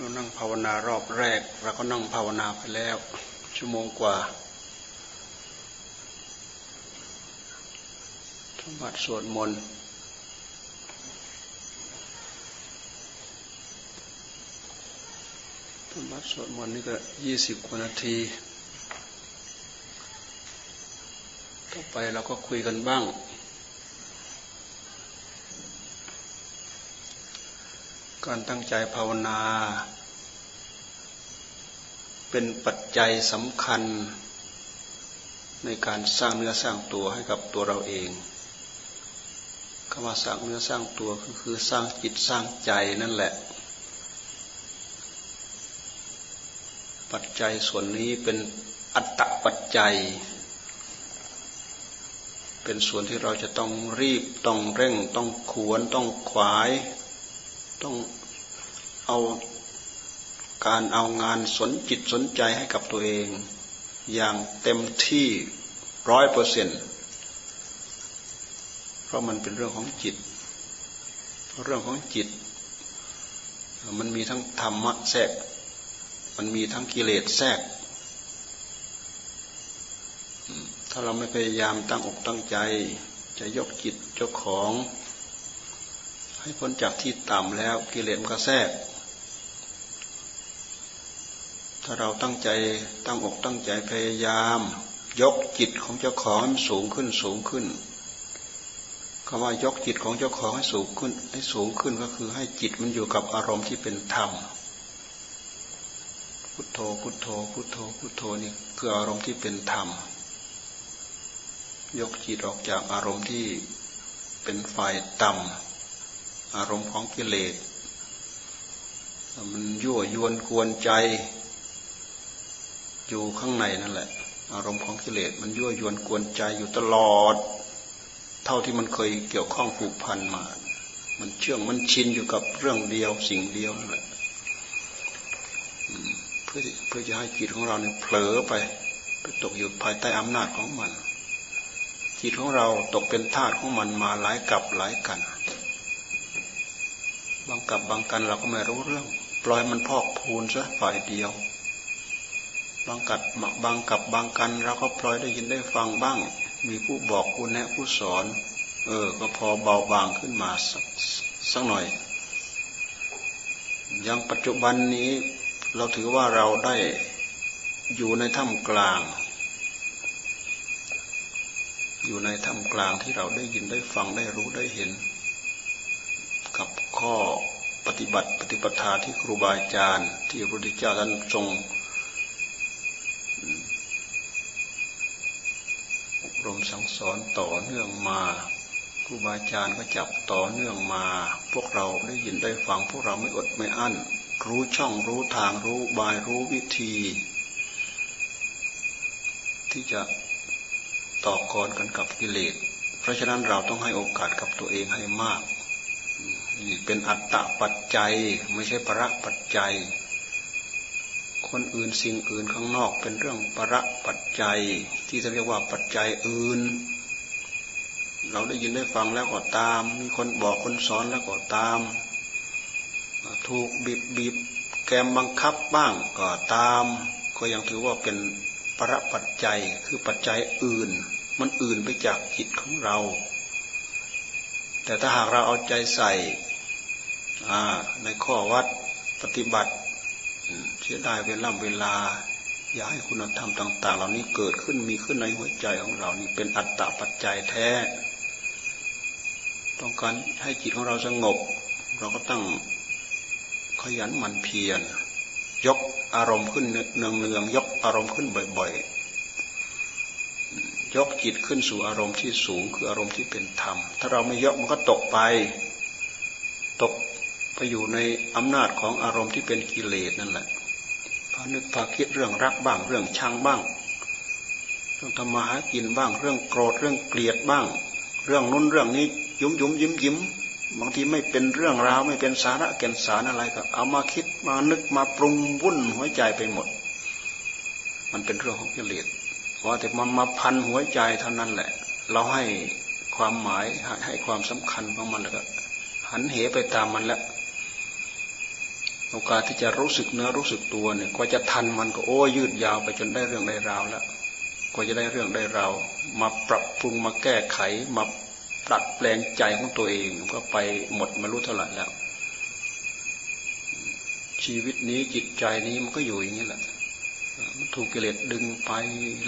เรานั่งภาวนารอบแรก เราก็นั่งภาวนาไปแล้ว ชั่วโมงกว่าธรรมะสวดมนต์ธรรมะสวดมนต์นี่ก็ยี่สิบกว่านาที ต่อไปเราก็คุยกันบ้าง การตั้งใจภาวนา เป็นปัจจัยสำคัญ ในการสร้างเนื้อสร้างตัวให้กับตัวเราเองคำว่าสร้างเนื้อสร้างตัวก็คือสร้างจิตสร้างใจนั่นแหละ ปัจจัยส่วนนี้เป็นอัตตปัจจัย เป็นส่วนที่เราจะต้องรีบต้องเร่งต้องขวนต้องขวาย ต้องเอาการเอางานสนจิตสนใจให้กับตัวเอง อย่างเต็มที่ร้อยเปอร์เซ็นต์เพราะมันเป็นเรื่องของจิต เรื่องของจิต มันมีทั้งธรรมะแทรก มันมีทั้งกิเลสแทรก ถ้าเราไม่พยายามตั้งอกตั้งใจ จะยกจิตเจ้าของ ให้พ้นจากที่ต่ำแล้วกิเลสมันก็แทรก ถ้าเราตั้งใจตั้งอกตั้งใจพยายาม ยกจิตของเจ้าของให้สูงขึ้นสูงขึ้นคำว่ายกจิตของเจ้าของให้สูงขึ้น ให้สูงขึ้นก็คือให้จิตมันอยู่กับอารมณ์ที่เป็นธรรม พุทโธพุทโธพุทโธพุทโธนี่คืออารมณ์ที่เป็นธรรม ยกจิตออกจากอารมณ์ที่เป็นฝ่ายต่ำ อารมณ์ของกิเลส มันยั่วยวนกวนใจ อยู่ข้างในนั่นแหละ อารมณ์ของกิเลสมันยั่วยวนกวนใจอยู่ตลอด เท่าที่มันเคยเกี่ยวข้องผูกพันมา มันเชื่องมันชินอยู่กับเรื่องเดียวสิ่งเดียวนั่นแหละเพื่อเพื่อจะให้จิตของเราเนี่ยเผลอไปไปตกอยู่ภายใต้อำนาจของมันจิตของเราตกเป็นทาสของมันมาหลายกับหลายกัน บางกับบางกันเราก็ไม่รู้เรื่อง ปล่อยมันพอกพูนซะฝ่ายเดียว บางกัดบางกับบางกันเราก็ปล่อยได้ยินได้ฟังบ้าง มีผู้บอกผู้แนะผู้สอน เออ ก็พอเบาบางขึ้นมาสักสักหน่อยยังปัจจุบันนี้เราถือว่าเราได้อยู่ในถ้ำกลาง อยู่ในถ้ำกลางที่เราได้ยินได้ฟังได้รู้ได้เห็น ข้อปฏิบัติปฏิปทาที่ครูบาอาจารย์ ที่พระพุทธเจ้าท่านทรงอบรมสั่งสอนต่อเนื่องมาครูบาอาจารย์ก็จับต่อเนื่องมา พวกเราได้ยินได้ฟังพวกเราไม่อดไม่อั้น รู้ช่องรู้ทางรู้บายรู้วิธี ที่จะต่อกรกันกับกิเลสเพราะฉะนั้นเราต้องให้โอกาสกับตัวเองให้มาก เป็นอัตตะปัจจัย ไม่ใช่ประปัจจัย คนอื่นสิ่งอื่นข้างนอกเป็นเรื่องประปัจจัย ที่จะเรียกว่าปัจจัยอื่น เราได้ยินได้ฟังแล้วก็ตาม มีคนบอกคนสอนแล้วก็ตาม ถูกบีบบีบแกมบังคับบ้างก็ตาม ก็ยังถือว่าเป็นประปัจจัยคือปัจจัยอื่น มันอื่นไปจากจิตของเราแต่ถ้าหากเราเอาใจใส่ ในข้อวัดปฏิบัติเสียดายเวลาเวลา อย่าให้คุณธรรมต่าง ๆ เหล่านี้เกิดขึ้นมีขึ้นในหัวใจของเรานี่เป็นอัตตาปัจจัยแท้ ต้องการให้จิตของเราสงบ เราก็ตั้งขยันหมั่นเพียรยกอารมณ์ขึ้นเนืองเนืองยกอารมณ์ขึ้นบ่อย ๆ ยกจิตขึ้นสู่อารมณ์ที่สูงคืออารมณ์ที่เป็นธรรม ถ้าเราไม่ยกมันก็ตกไป ตกไป ปอยู่ในอำนาจของอารมณ์ที่เป็นกิเลสนั่นแหละพานึกพาคิดเรื่องรักบ้างเรื่องชังบ้าง เรื่องธรรมะหากินบ้าง เรื่องโกรธเรื่องเกลียดบ้าง เรื่องนู้นเรื่องนี้ยุ้มยุ้มยิ้มยิ้มบางทีไม่เป็นเรื่องราวไม่เป็นสาระแก่นสารอะไรก็ เอามาคิดมานึกมาปรุงวุ่นหัวใจไปหมด มันเป็นเรื่องของกิเลสว่าแต่มันมาพันหัวใจเท่านั้นแหละ เราให้ความหมายให้ความสำคัญของมันแล้วก็หันเหไปตามมันแล้ว โอกาสที่จะรู้สึกเนื้อรู้สึกตัวเนี่ยก็จะทันมันก็โอ้ยืดยาวไปจนได้เรื่องได้ราวแล้วก็จะได้เรื่องได้ราวมาปรับปรุงมาแก้ไข มาปรับแปลงใจของตัวเองก็ไปหมดมารู้เท่าไหร่แล้ว ชีวิตนี้จิตใจนี้มันก็อยู่อย่างนี้แหละมันถูกกิเลสดึงไป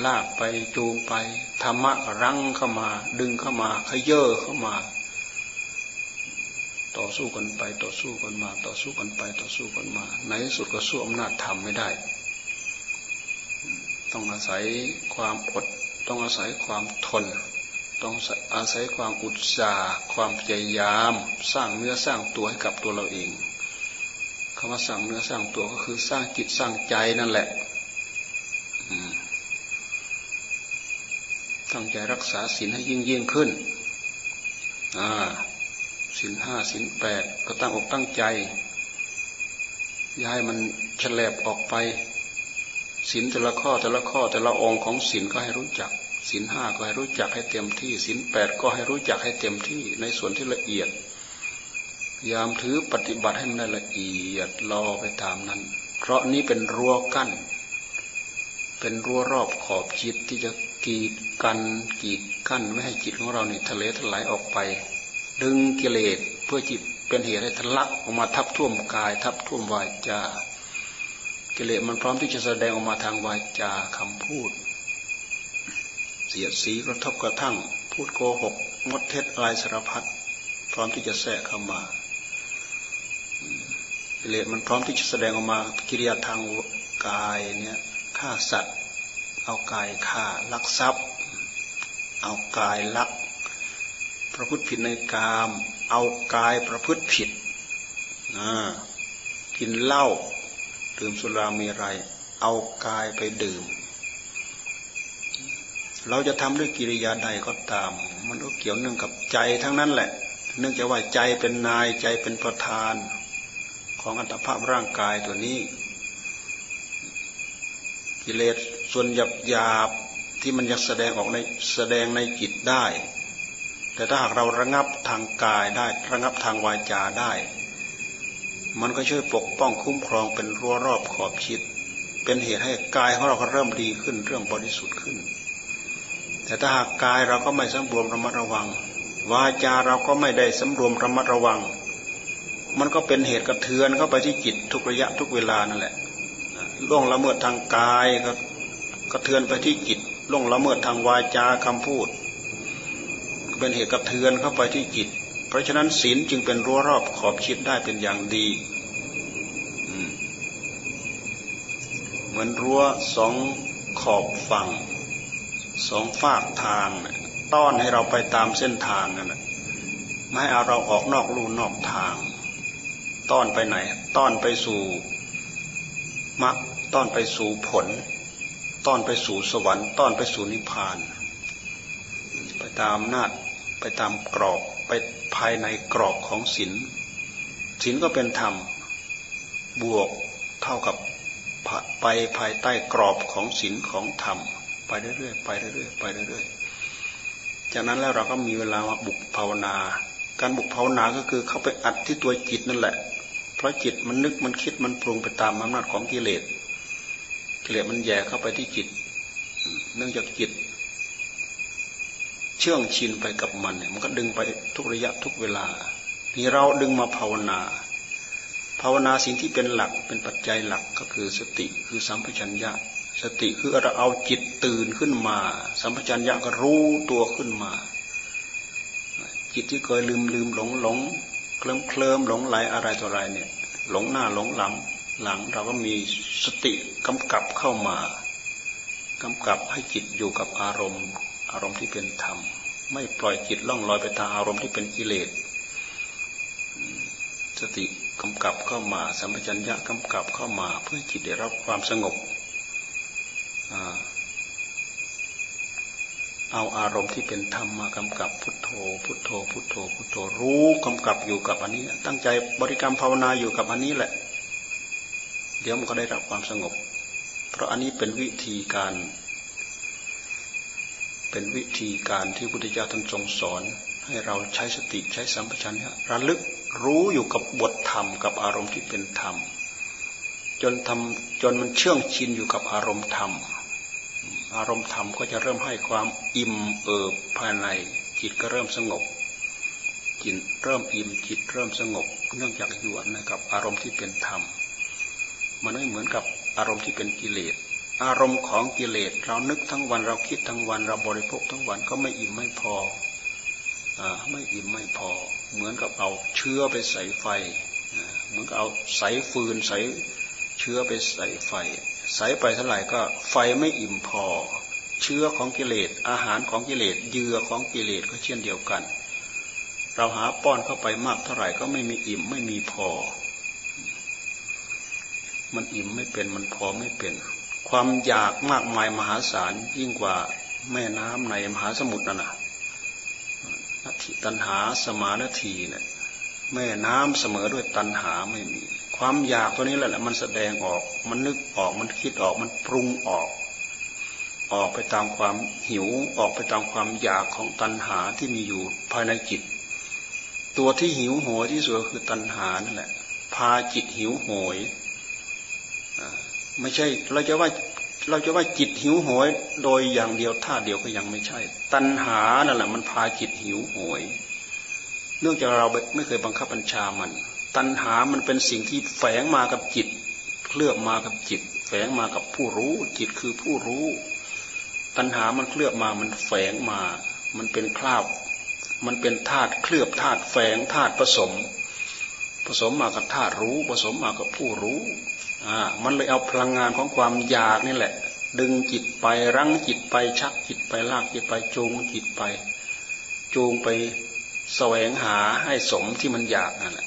ลากไปจูงไปธรรมะรั้งเข้ามา ดึงเข้ามาขย่อเข้ามา ต่อสู้กันไปต่อสู้กันมา ต่อสู้กันไปต่อสู้กันมา ในที่สุดก็สู้อำนาจธรรมไม่ได้ ต้องอาศัยความอด ต้องอาศัยความทน ต้องอาศัยความอุตสาห์ความพยายาม สร้างเนื้อสร้างตัวให้กับตัวเราเองคำว่าสร้างเนื้อสร้างตัวก็คือสร้างจิตสร้างใจนั่นแหละตั้งใจรักษาศีลให้ยิ่งยิ่งขึ้น อ่า ศีลห้าศีลแปดก็ตั้งอกตั้งใจย้ายมันฉลบออกไปศีลแต่ละข้อแต่ละข้อแต่ละองค์ของศีลก็ให้รู้จักศีลห้าก็ให้รู้จักให้เต็มที่ศีลแปดก็ให้รู้จักให้เต็มที่ในส่วนที่ละเอียด ยามถือปฏิบัติให้มันได้ละเอียดรอไปตามนั้น เพราะนี้เป็นรั้วกั้น เป็นรั้วรอบขอบจิตที่จะกีดกันกีดกั้นไม่ให้จิตของเราเนี่ยทะเลถลายออกไป ดึงกิเลสเพื่อจิตเป็นเหตุให้ทะลักออกมาทับท่วมกาย ทับท่วมวาจากิเลสมันพร้อมที่จะแสดงออกมาทางวาจาคำพูด เสียดสีกระทบกระทั่ง พูดโกหกมดเท็จอะไรสารพัดพร้อมที่จะแทรกเข้ามากิเลสมันพร้อมที่จะแสดงออกมากิริยาทางกายเนี่ยฆ่าสัตว์ เอากายฆ่าลักทรัพย์ เอากายลัก ประพฤติผิดในกาม เอากายประพฤติผิดนะกินเหล้าดื่มสุรามีไร เอากายไปดื่ม เราจะทำด้วยกิริยาใดก็ตาม มันก็เกี่ยวเนื่องกับใจทั้งนั้นแหละ เนื่องจากว่าใจเป็นนายใจเป็นประธาน ของอัตภาพร่างกายตัวนี้ กิเลสส่วนหยาบหยาบที่มันจะแสดงออกในแสดงในจิตได้ แต่ถ้าหากเราระงับทางกายได้ระงับทางวาจาได้ มันก็ช่วยปกป้องคุ้มครองเป็นรั้วรอบขอบชิด เป็นเหตุให้กายของเราเริ่มดีขึ้นเรื่องบริสุทธิ์ขึ้น แต่ถ้าหากกายเราก็ไม่สำรวมระมัดระวัง วาจาเราก็ไม่ได้สำรวมระมัดระวัง มันก็เป็นเหตุกระเทือนเข้าไปที่จิตทุกระยะทุกเวลานั่นแหละล่วงละเมิดทางกายก็กระเทือนไปที่จิตล่วงละเมิดทางวาจาคำพูด เป็นเหตุกระเทือนเข้าไปที่จิต เพราะฉะนั้นศีลจึงเป็นรั้วรอบขอบชิดได้เป็นอย่างดีเหมือนรั้วสองขอบฝั่งสองฝากทางต้อนให้เราไปตามเส้นทางนั่นไม่ให้เอาเราออกนอกลู่นอกทาง ต้อนไปไหน ต้อนไปสู่มรรคต้อนไปสู่ผล ต้อนไปสู่สวรรค์ ต้อนไปสู่นิพพาน ไปตามนาจ ไปตามกรอบไปภายในกรอบของศีลศีลก็เป็นธรรม บวกเท่ากับไปภายใต้กรอบของศีลของธรรม ไปเรื่อยๆไปเรื่อยๆไปเรื่อยๆจากนั้นแล้วเราก็มีเวลามาบุกภาวนา การบุกภาวนาก็คือเข้าไปอัดที่ตัวจิตนั่นแหละ เพราะจิตมันนึกมันคิดมันปรุงไปตามอำนาจของกิเลสกิเลสมันแย่เข้าไปที่จิต เนื่องจากจิต เชื่องชินไปกับมันเนี่ยมันก็ดึงไปทุกระยะทุกเวลา นี่เราดึงมาภาวนา ภาวนาสิ่งที่เป็นหลักเป็นปัจจัยหลักก็คือสติคือสัมปชัญญะ สติคือเราเอาจิตตื่นขึ้นมา สัมปชัญญะก็รู้ตัวขึ้นมา จิตที่เคยลืมลืมหลงหลงเคลิ้มเคลิ้มหลงไหลอะไรต่ออะไรเนี่ย หลงหน้าหลงหลังหลังเราก็มีสติกำกับเข้ามากำกับให้จิตอยู่กับอารมณ์ อารมณ์ที่เป็นธรรม ไม่ปล่อยจิตล่องลอยไปตามอารมณ์ที่เป็นกิเลสสติกำกับเข้ามาสัมปชัญญะกำกับเข้ามาเพื่อจิตได้รับความสงบเอาอารมณ์ที่เป็นธรรมมากำกับพุทโธ พุทโธ พุทโธ พุทโธรู้กำกับอยู่กับอันนี้ ตั้งใจบริกรรมภาวนาอยู่กับอันนี้แหละ เดี๋ยวมันก็ได้รับความสงบ เพราะอันนี้เป็นวิธีการ เป็นวิธีการที่พุทธเจ้าท่านทรงสอน ให้เราใช้สติใช้สัมปชัญญะระลึกรู้อยู่กับบทธรรมกับอารมณ์ที่เป็นธรรม จนทำจนมันเชื่องชินอยู่กับอารมณ์ธรรม อารมณ์ธรรมก็จะเริ่มให้ความอิ่มเอิบภายใน จิตก็เริ่มสงบ จิตเริ่มอิ่มจิตเริ่มสงบ เนื่องจากอยู่นะครับอารมณ์ที่เป็นธรรม มันไม่เหมือนกับอารมณ์ที่เป็นกิเลส อารมณ์ของกิเลสเรานึกทั้งวันเราคิดทั้งวันเราบริโภคทั้งวันก็ไม่อิ่มไม่พออไม่อิ่มไม่พอ เหมือนกับเอาเชื้อไปใส่ไฟเหมือนกับเอาใส่ฟืนใส่เชื้อไปใส่ไฟ ใส่ไปเท่าไหร่ก็ไฟไม่อิ่มพอ เชื้อของกิเลสอาหารของกิเลสเยื่อของกิเลสก็เช่นเดียวกัน เราหาป้อนเข้าไปมากเท่าไหร่ก็ไม่มีอิ่มไม่มีพอ มันอิ่มไม่เป็นมันพอไม่เป็น ความอยากมากมายมหาศาลยิ่งกว่าแม่น้ำในมหาสมุทรนั่นนะนัตถิตันหาสมานาทีเนี่ยแม่น้ำเสมอด้วยตันหาไม่มี ความอยากตัวนี้แหละ มันแสดงออก มันนึกออก มันคิดออก มันปรุงออก ออกไปตามความหิว ออกไปตามความอยากของตันหาที่มีอยู่ภายในจิต ตัวที่หิวโหยที่สุดคือตันหานั่นแหละ พาจิตหิวโหย ไม่ใช่ เราจะว่าเราจะว่าจิตหิวโหย โดยอย่างเดียวท่าเดียวก็ยังไม่ใช่ ตัณหานั่นแหละมันพาจิตหิวโหย เนื่องจากเราไม่เคยบังคับบัญชามัน ตัณหามันเป็นสิ่งที่แฝงมากับจิตเคลือบมากับจิต แฝงมากับผู้รู้ จิตคือผู้รู้ ตัณหามันเคลือบมามันแฝงมา มันเป็นคราบ มันเป็นธาตุเคลือบธาตุแฝงธาตุผสม ผสมมากับธาตุรู้ ผสมมากับผู้รู้ อ่ามันเลยเอาพลังงานของความอยากนี่แหละ ดึงจิตไปรั้งจิตไปชักจิตไปลากจิตไปจูงจิตไป จูงไปแสวงหาให้สมที่มันอยากนั่นแหละ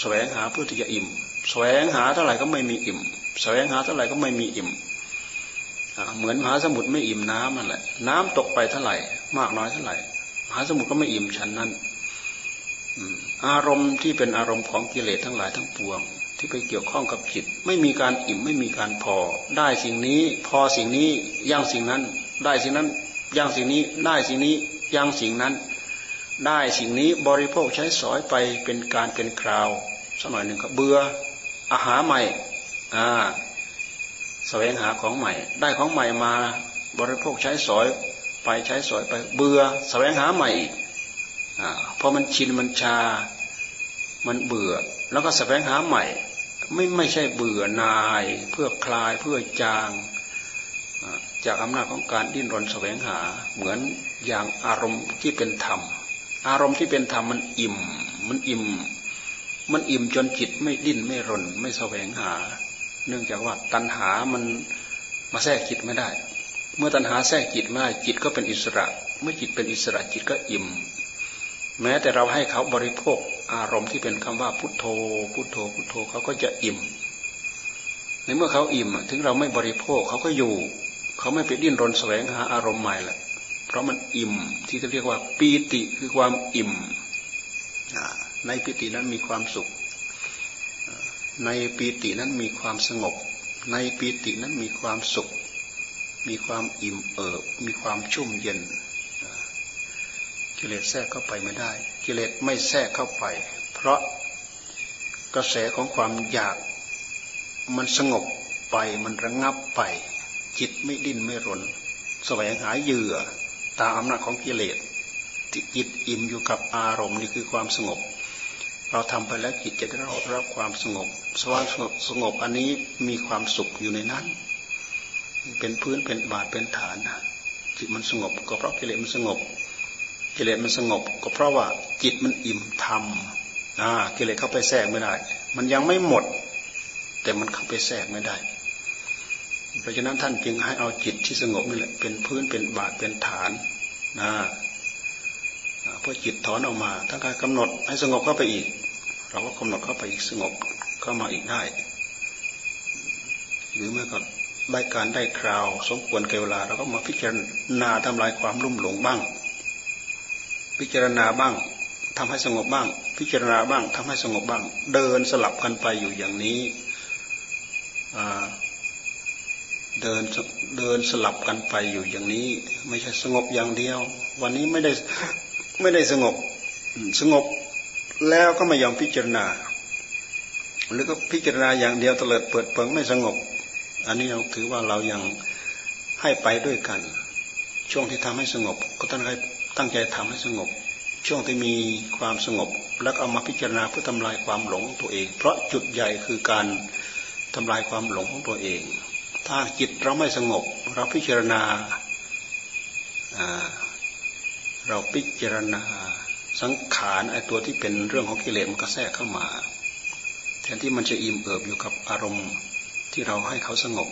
แสวงหาเพื่อที่จะอิ่ม แสวงหาเท่าไหร่ก็ไม่มีอิ่ม แสวงหาเท่าไหร่ก็ไม่มีอิ่มเหมือนมหาสมุทรไม่อิ่มน้ำนั่นแหละ น้ำตกไปเท่าไหร่ มากน้อยเท่าไหร่มหาสมุทรก็ไม่อิ่มฉันนั้นอารมณ์ที่เป็นอารมณ์ของกิเลสทั้งหลายทั้งปวง ที่ไปเกี่ยวข้องกับจิต ไม่มีการอิ่มไม่มีการพอ ได้สิ่งนี้ พอสิ่งนี้ย่างสิ่งนั้น ได้สิ่งนั้นย่างสิ่งนี้ได้สิ่งนี้ย่างสิ่งนั้น ได้สิ่งนี้บริโภคใช้สอยไปเป็นการเป็นคราวสักหน่อยหนึ่งก็เบื่ออาหารใหม่อ่าแสวงหาของใหม่ ได้ของใหม่มาบริโภคใช้สอยไปใช้สอยไปเบื่อแสวงหาใหม่อีกอ่าพอมันชินมันชา มันเบื่อ แล้วก็แสวงหาใหม่ ไม่ไม่ใช่เบื่อนาย เพื่อคลายเพื่อจาง จากอำนาจของการดิ้นรนแสวงหา เหมือนอย่างอารมณ์ที่เป็นธรรม อารมณ์ที่เป็นธรรมมันอิ่ม มันอิ่ม มันอิ่มจนจิตไม่ดิ้นไม่รน ไม่แสวงหา เนื่องจากว่าตัณหามันมาแทรกจิตไม่ได้ เมื่อตัณหาแทรกจิตไม่ได้จิตก็เป็นอิสระ เมื่อจิตเป็นอิสระจิตก็อิ่ม แม้แต่เราให้เขาบริโภค อารมณ์ที่เป็นคำว่าพุทโธ พุทโธ พุทโธเขาก็จะอิ่ม ในเมื่อเขาอิ่มถึงเราไม่บริโภคเขาก็อยู่ เขาไม่ไปดิ้นรนแสวงหาอารมณ์ใหม่แหละเพราะมันอิ่มที่จะเรียกว่าปีติคือความอิ่มในปีตินั้นมีความสุข ในปีตินั้นมีความสงบ ในปีตินั้นมีความสุข มีความอิ่มเอิบมีความชุ่มเย็นกิเลสแทรกเข้าไปไม่ได้ กิเลสไม่แทรกเข้าไป เพราะกระแสของความอยากมันสงบไปมันระงงับไป จิตไม่ดิ้นไม่รน แสวงหาเหยื่อตามอำนาจของกิเลสจิตอิ่มอยู่กับอารมณ์นี่คือความสงบ เราทำไปแล้วจิตจะได้รับความสงบ สว่างสงบสงบอันนี้มีความสุขอยู่ในนั้น เป็นพื้นเป็นบาทเป็นฐานจิตมันสงบก็เพราะกิเลสมันสงบ กิเลสมันสงบ ก็เพราะว่าจิตมันอิ่มธรรมกิเลสเข้าไปแทรกไม่ได้ มันยังไม่หมด แต่มันเข้าไปแทรกไม่ได้ เพราะฉะนั้นท่านจึงให้เอาจิตที่สงบนี่แหละเป็นพื้นเป็นบาทเป็นฐานนะเพื่อจิตถอนออกมาถ้าการกำหนดให้สงบเข้าไปอีก เราก็กำหนดเข้าไปอีกสงบเข้ามาอีกได้ หรือเมื่อก็ได้การได้คราว สมควรเกเวลาเราก็มาพิจารณาทำลายความรุ่มหลงบ้าง พิจารณาบ้างทำให้สงบบ้าง พิจารณาบ้างทำให้สงบบ้าง เดินสลับกันไปอยู่อย่างนี้เดินเดินสลับกันไปอยู่อย่างนี้ ไม่ใช่สงบอย่างเดียว วันนี้ไม่ได้ไม่ได้สงบสงบแล้วก็ไม่ยอมพิจารณา หรือก็พิจารณาอย่างเดียวเตลิดเปิดเปิงไม่สงบ อันนี้เราถือว่าเรายังให้ไปด้วยกัน ช่วงที่ทำให้สงบ ก็ตั้งใจ ตั้งใจทำให้สงบ ช่วงที่มีความสงบ แล้วเอามาพิจารณาเพื่อทำลายความหลงตัวเอง เพราะจุดใหญ่คือการทำลายความหลงของตัวเอง ถ้าจิตเราไม่สงบ เราพิจารณาเราพิจารณาสังขารไอตัวที่เป็นเรื่องของกิเลสมันก็แทรกเข้ามา แทนที่มันจะอิ่มเอิบอยู่กับอารมณ์ที่เราให้เขาสงบ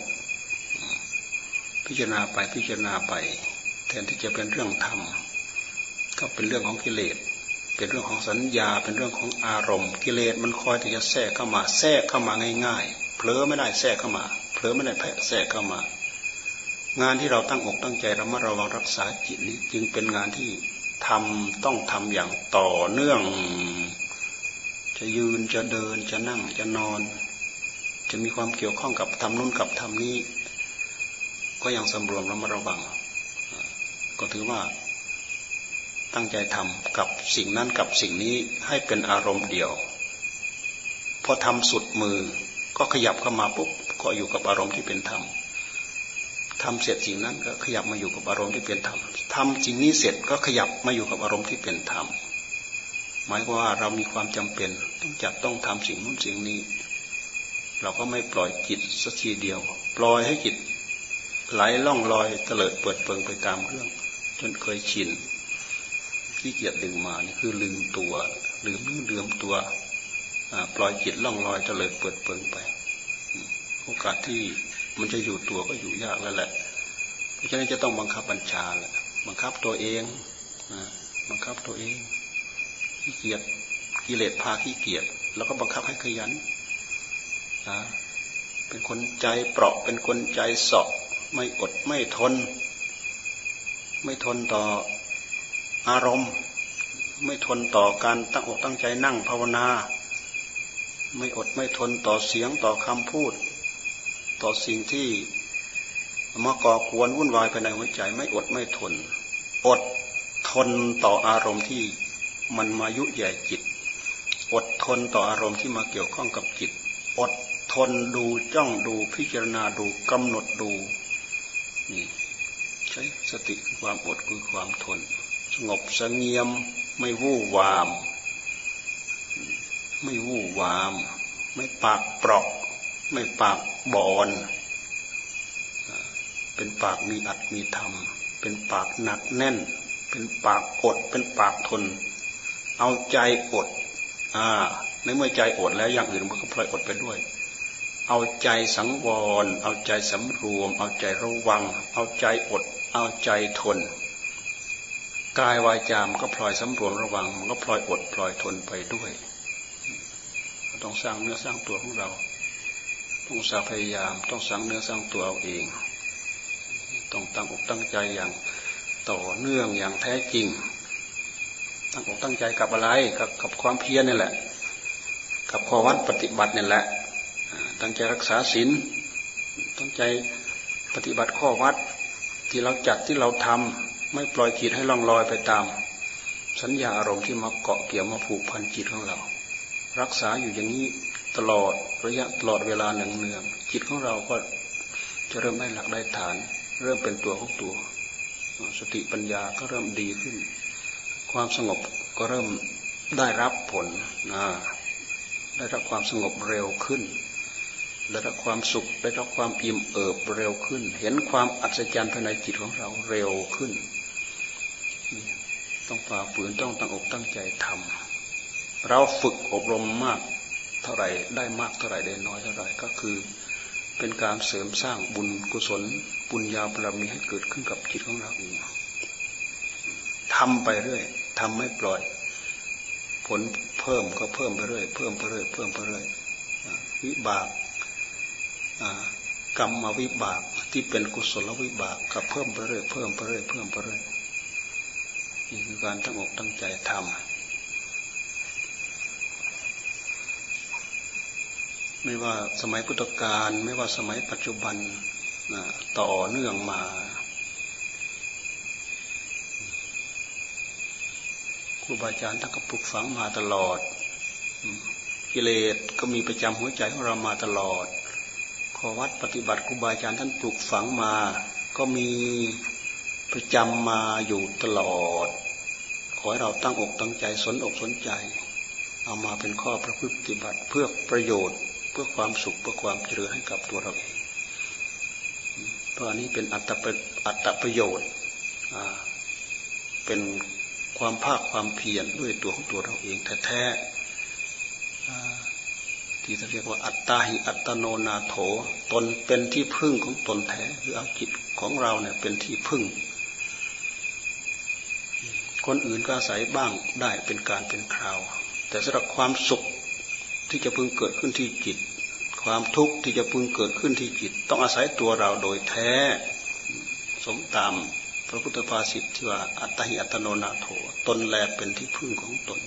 พิจารณาไปพิจารณาไป แทนที่จะเป็นเรื่องธรรม ก็เป็นเรื่องของกิเลส เป็นเรื่องของสัญญา เป็นเรื่องของอารมณ์ กิเลสมันคอยที่จะแทรกเข้ามาแทรกเข้ามาง่ายๆเผลอไม่ได้แทรกเข้ามาเผลอไม่ได้แพะแทรกเข้ามา งานที่เราตั้งอกตั้งใจระมัดระวังรักษาจิตนี้จึงเป็นงานที่ทำต้องทำอย่างต่อเนื่อง จะยืนจะเดินจะนั่งจะนอน จะมีความเกี่ยวข้องกับทำนู้นกับทำนี้ ก็ยังสำรวมระมัดระวัง ก็ถือว่า ตั้งใจทำกับสิ่งนั้นกับสิ่งนี้ให้เป็นอารมณ์เดียว พอทำสุดมือก็ขยับเข้ามาปุ๊บก็อยู่กับอารมณ์ที่เป็นธรรมทำเสร็จสิ่งนั้นก็ขยับมาอยู่กับอารมณ์ที่เป็นธรรมทำสิ่งนี้เสร็จก็ขยับมาอยู่กับอารมณ์ที่เป็นธรรมหมายว่าเรามีความจำเป็นต้องจับต้องทำสิ่งนู้นสิ่งนี้ เราก็ไม่ปล่อยจิตสักทีเดียว ปล่อยให้จิตไหลล่องลอยเตลิดเปิดเปิงไปตามเรื่อง จนเคยชิน ที่เกียจดึงมานี่คือลืมตัวลืมเรื่องเดิมตัวปล่อยจิตล่องลอยเตลิดเปิดเปิงไป โอกาสที่มันจะอยู่ตัวก็อยู่ยากแล้วแหละ เพราะฉะนั้นจะต้องบังคับบัญชาแหละบังคับตัวเองบังคับตัวเองขี้เกียจกิเลสพาขี้เกียจแล้วก็บังคับให้ขยันเป็นคนใจเปราะเป็นคนใจสอบไม่อดไม่ทน ไม่ทนต่อ อารมณ์ ไม่ทนต่อการตั้งอกตั้งใจนั่งภาวนา ไม่อดไม่ทนต่อเสียงต่อคำพูด ต่อสิ่งที่มาก่อควรวุ่นวายภายในหัวใจไม่อดไม่ทน อดทนต่ออารมณ์ที่มันมายุใหญ่จิต อดทนต่ออารมณ์ที่มาเกี่ยวข้องกับจิต อดทนดูจ้องดูพิจารณาดูกำหนดดูนี่ใช้สติคือความอดคือความทน สงบสงเงียม ไม่วู่วาม ไม่วู่วาม ไม่ปากเปราะ ไม่ปากบอน เป็นปากมีอัดมีธรรม เป็นปากหนักแน่น เป็นปากอด เป็นปากทน เอาใจอด อ่า ในเมื่อใจอดแล้วอย่างอื่นมันก็พลอยอดไปด้วยเอาใจสังวร เอาใจสำรวม เอาใจระวัง เอาใจอด เอาใจทน กายวายจามก็พลอยสำรวมระวัง มันก็พลอยอดพลอยทนไปด้วยต้องสร้างเนื้อสร้างตัวของเรา ต้องสาพยายาม ต้องสังเนื้อสร้างตัวเอาเอง ต้องตั้งอกตั้งใจอย่างต่อเนื่องอย่างแท้จริง ตั้งอกตั้งใจกับอะไรกับกับความเพียรนี่แหละ กับข้อวัดปฏิบัตินี่แหละ ตั้งใจรักษาศีล ตั้งใจปฏิบัติข้อวัดที่เราจัดที่เราทำ ไม่ปล่อยจิตให้ล่องลอยไปตาม สัญญาอารมณ์ที่มาเกาะเกี่ยวมาผูกพันจิตของเรา รักษาอยู่อย่างนี้ตลอดระยะตลอดเวลาหนึ่งเนืองจิตของเราก็จะเริ่มได้หลักได้ฐาน เริ่มเป็นตัวของตัว สติปัญญาก็เริ่มดีขึ้น ความสงบก็เริ่มได้รับผลนะได้รับความสงบเร็วขึ้น ได้รับความสุข ได้รับความอิ่มเอิบเร็วขึ้น เห็นความอัศจรรย์ภายในจิตของเราเร็วขึ้น ต้องฝ่าฝืนต้องตั้งอกตั้งใจทำเราฝึกอบรมมากเท่าไรได้มากเท่าไรได้น้อยเท่าไรก็คือ เป็นการเสริมสร้างบุญกุศลปุญญาบารมีให้เกิดขึ้นกับจิตของเราเองทำไปเรื่อยทำไม่ปล่อย ผลเพิ่มก็เพิ่มไปเรื่อยเพิ่มไปเรื่อยเพิ่มไปเรื่อยวิบากกรรมมาวิบากที่เป็นกุศลวิบากก็เพิ่มไปเรื่อยเพิ่มไปเรื่อยเพิ่มไปเรื่อย นี่คือการตั้งอกตั้งใจทำไม่ว่าสมัยพุทธกาลไม่ว่าสมัยปัจจุบันนะต่อเนื่องมา ครูบาอาจารย์ท่านก็ปลุกฝังมาตลอด กิเลสก็มีประจำหัวใจของเรามาตลอด ขอวัดปฏิบัติครูบาอาจารย์ท่านปลูกฝังมา ก็มี ประจำมาอยู่ตลอด ขอให้เราตั้งอกตั้งใจสนอกสนใจ เอามาเป็นข้อประพฤติปฏิบัติเพื่อประโยชน์ เพื่อความสุขเพื่อความเจริญให้กับตัวเราเองเพราะอันนี้เป็นอัตปอัตประโยชน์เป็นความภาคความเพียรด้วยตัวของตัวเราเองแท้ๆที่เรียกว่าอัตตาหิอัตโนนาโถ ตนเป็นที่พึ่งของตนแท้คือเอาจิตของเราเนี่ยเป็นที่พึ่ง คนอื่นก็อาศัยบ้างได้เป็นการเป็นคราว แต่สำหรับความสุขที่จะพึงเกิดขึ้นที่จิต ความทุกข์ที่จะพึงเกิดขึ้นที่จิต ต้องอาศัยตัวเราโดยแท้ สมตามพระพุทธภาษิตที่ว่าอัตหิอัตโนนาโถตนแลเป็นที่พึ่งของตน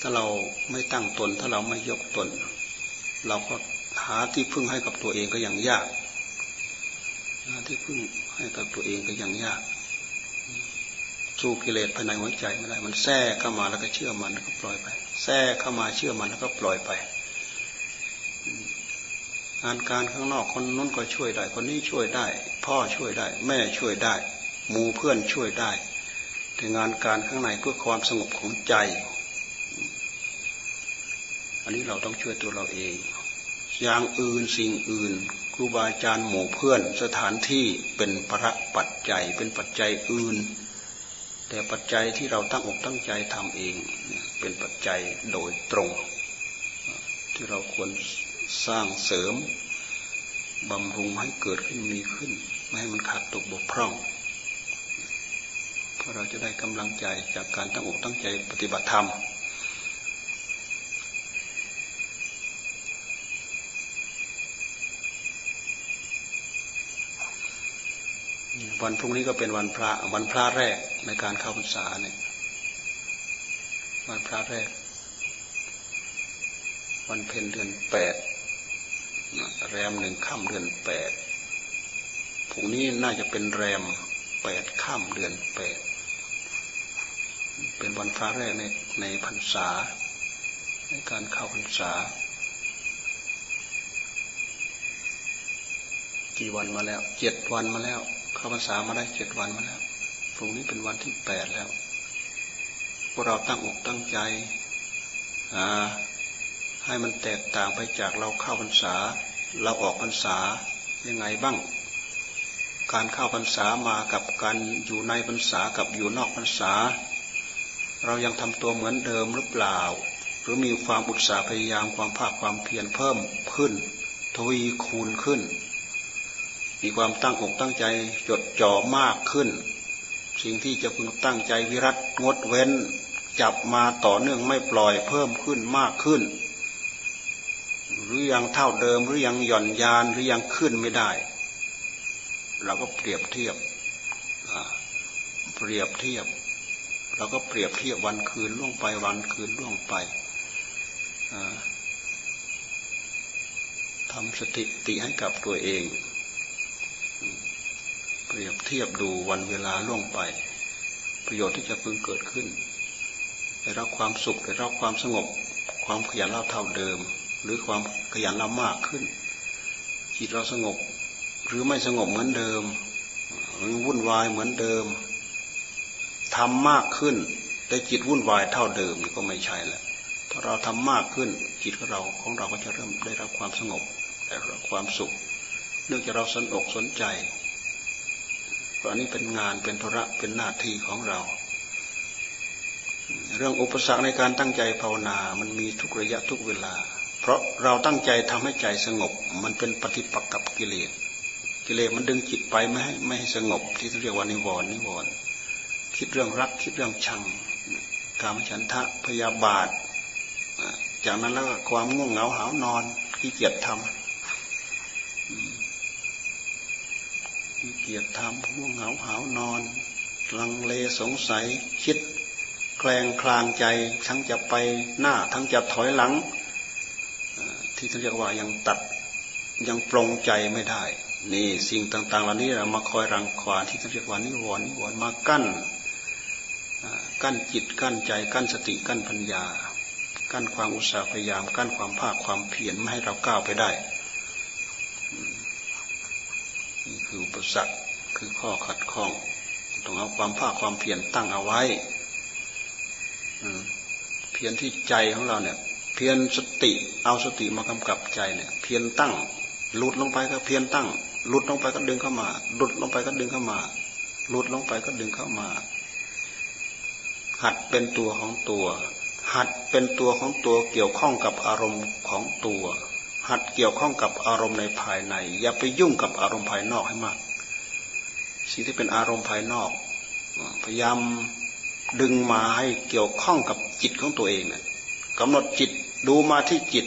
ถ้าเราไม่ตั้งตน ถ้าเราไม่ยกตน เราก็หาที่พึ่งให้กับตัวเองก็ยังยากหาที่พึ่งให้กับตัวเองก็ยังยาก สู้กิเลสภายในหัวใจไม่ได้ มันแทรกเข้ามาแล้วก็เชื่อมันแล้วก็ปล่อยไป แทรกเข้ามาเชื่อมันแล้วก็ปล่อยไป งานการข้างนอกคนนู้นก็ช่วยได้ คนนี้ช่วยได้ พ่อช่วยได้ แม่ช่วยได้หมู่เพื่อนช่วยได้ แต่งานการข้างในเพื่อความสงบของใจ อันนี้เราต้องช่วยตัวเราเอง อย่างอื่นสิ่งอื่นครูบาอาจารย์หมู่เพื่อนสถานที่เป็นประปัจจัยเป็นปัจจัยอื่น แต่ปัจจัยที่เราตั้งอกตั้งใจทำเองเป็นปัจจัยโดยตรง ที่เราควรสร้างเสริมบำรุงให้เกิดขึ้นมีขึ้น ไม่ให้มันขาดตกบกพร่องเพราะเราจะได้กำลังใจจากการตั้งอกตั้งใจปฏิบัติธรรมวันพรุ่งนี้ก็เป็นวันพระวันพระแรก ในการเข้าพรรษาเนี่ยวันพระแรก วันเพ็ญเดือนแปดแรมหนึ่งค่ำเดือนแปดผุงนี้น่าจะเป็นแรมแปดค่ำเดือนแปดเป็นวันฟ้าแรกในในพรรษา ในการเข้าพรรษา กี่วันมาแล้วเจ็ดวันมาแล้ว เข้าพรรษามาได้เจ็ดวันมาแล้ว พรุ่งนี้เป็นวันที่แปดแล้ว พวกเราตั้งอกตั้งใจให้มันแตกต่างไปจากเราเข้าพรรษา เราออกพรรษายังไงบ้าง การเข้าพรรษามากับการอยู่ในพรรษากับอยู่นอกพรรษา เรายังทำตัวเหมือนเดิมหรือเปล่า หรือมีความอุตสาห์พยายามความภาคความเพียรเพิ่มขึ้น ทวีคูณขึ้น มีความตั้งอกตั้งใจจดจ่อมากขึ้น สิ่งที่จะพึงตั้งใจวิรัตงดเว้น จับมาต่อเนื่องไม่ปล่อยเพิ่มขึ้นมากขึ้น หรือยังเท่าเดิมหรือยังหย่อนยานหรือยังขึ้นไม่ได้ เราก็เปรียบเทียบเปรียบเทียบ เราก็เปรียบเทียบวันคืนล่วงไปวันคืนล่วงไปทำสติติให้กับตัวเอง เรียบเทียบดูวันเวลาล่วงไป ประโยชน์ที่จะพึงเกิดขึ้นได้รับความสุขได้รับความสงบ ความขยันเล่าเท่าเดิม หรือความขยันเรามากขึ้น จิตเราสงบ หรือไม่สงบเหมือนเดิมหรือวุ่นวายเหมือนเดิมทำมากขึ้น แต่จิตวุ่นวายเท่าเดิมก็ไม่ใช่แล้วถ้าเราทำมากขึ้น จิตของเราของเราก็จะเริ่มได้รับความสงบได้รับความสุข เนื่องจากเราสนอกสนใจ ราะอันนี้เป็นงานเป็นธุระเป็นหน้าที่ของเรา เรื่องอุปสรรคในการตั้งใจภาวนามันมีทุกระยะทุกเวลา เพราะเราตั้งใจทำให้ใจสงบ มันเป็นปฏิปักษ์กับกิเลสกิเลสมันดึงจิตไปไม่ให้ไม่ให้สงบ ที่เรียกว่านิวรณ์นิวรณ์คิดเรื่องรักคิดเรื่องชังกามฉันทะพยาบาทจากนั้นแล้วก็ความง่วงเหงาหานอนขี้เกียจทำ เกียจทำง่วงเหงาหานอน ลังเลสงสัยคิด แกลงคลางใจทั้งจะไปหน้าทั้งจะถอยหลัง ที่ท่านเรียกว่ายังตัดยังปรงใจไม่ได้ นี่สิ่งต่าง ๆ เหล่านี้เรามาคอยรังควานที่ท่านเรียกว่านิวรณ์นิวรณ์มากั้นกั้นจิตกั้นใจกั้นสติกั้นปัญญา กั้นความอุตสาห์พยายาม กั้นความภาคความเพียรไม่ให้เราก้าวไปได้ นี่คืออุปสรรคคือข้อขัดข้องต้องเอาความภาคความเพียรตั้งเอาไว้เพียรที่ใจของเราเนี่ย เพียรสติ เอาสติมากำกับใจเนี่ย เพียรตั้ง หลุดลงไปก็เพียรตั้ง หลุดลงไปก็ดึงเข้ามา หลุดลงไปก็ดึงเข้ามา หลุดลงไปก็ดึงเข้ามา หัดเป็นตัวของตัว หัดเป็นตัวของตัวเกี่ยวข้องกับอารมณ์ของตัว หัดเกี่ยวข้องกับอารมณ์ในภายใน อย่าไปยุ่งกับอารมณ์ภายนอกให้มาก สิ่งที่เป็นอารมณ์ภายนอก พยายามดึงมาให้เกี่ยวข้องกับจิตของตัวเองเนี่ยกำหนดจิตดูมาที่จิต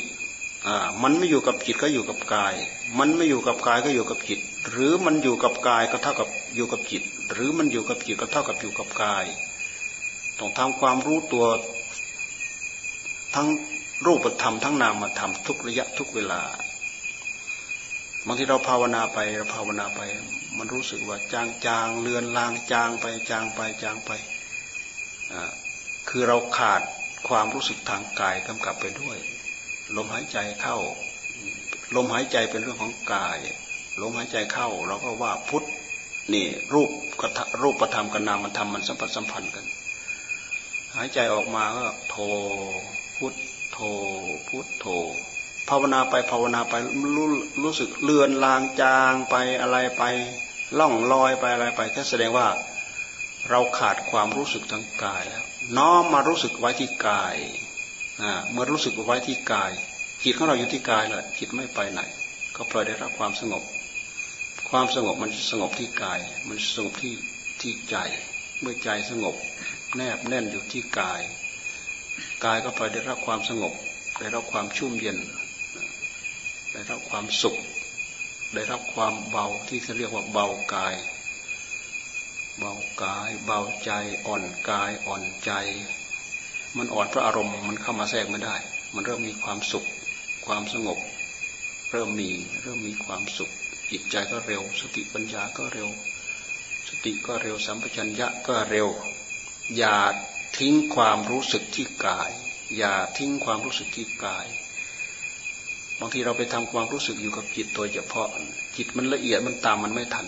อ่ามันไม่อยู่กับจิตก็อยู่กับกาย มันไม่อยู่กับกายก็อยู่กับจิต หรือมันอยู่กับกายก็เท่ากับอยู่กับจิต หรือมันอยู่กับจิตก็เท่ากับอยู่กับกาย ต้องทำความรู้ตัว ทั้ง รูปธรรมทั้งนามธรรมทุกระยะทุกเวลาบางทีเราภาวนาไปเราภาวนาไป มันรู้สึกว่าจางจางเลือนลางจางไปจางไปจางไปคือเราขาดความรู้สึกทางกายกำกับไปด้วย ลมหายใจเข้า ลมหายใจเป็นเรื่องของกาย ลมหายใจเข้าเราก็ว่าพุทธนี่รูปกับรูปประธรรมกับนามธรรมมันสัมผัสสัมพันธ์กัน หายใจออกมาก็โทพุทธ โทพุทโทภาวนาไปภาวนาไปรู้รู้สึกเลือนลางจางไปอะไรไป ล่องลอยไปอะไรไปแค่แสดงว่าเราขาดความรู้สึกทางกายแล้ว น้อมมารู้สึกไว้ที่กายเมื่อรู้สึกไว้ที่กาย จิตของเราอยู่ที่กายแหละจิตไม่ไปไหน ก็ปล่อยได้รับความสงบ ความสงบมันสงบที่กาย มันสงบที่ที่ใจ เมื่อใจสงบ แนบแน่นอยู่ที่กาย กายก็ไปได้รับความสงบ ได้รับความชุ่มเย็น ได้รับความสุข ได้รับความเบาที่เขาเรียกว่าเบากาย เบากายเบาใจอ่อนกายอ่อนใจ มันอ่อนเพราะอารมณ์มันเข้ามาแทรกไม่ได้ มันเริ่มมีความสุข ความสงบ เริ่มมีเริ่มมีความสุข จิตใจก็เร็ว สติปัญญาก็เร็ว สติก็เร็วสัมปชัญญะก็เร็วอย่า ทิ้งความรู้สึกที่กาย อย่าทิ้งความรู้สึกที่กาย บางทีเราไปทำความรู้สึกอยู่กับจิตโดยเฉพาะ จิตมันละเอียดมันตามมันไม่ทัน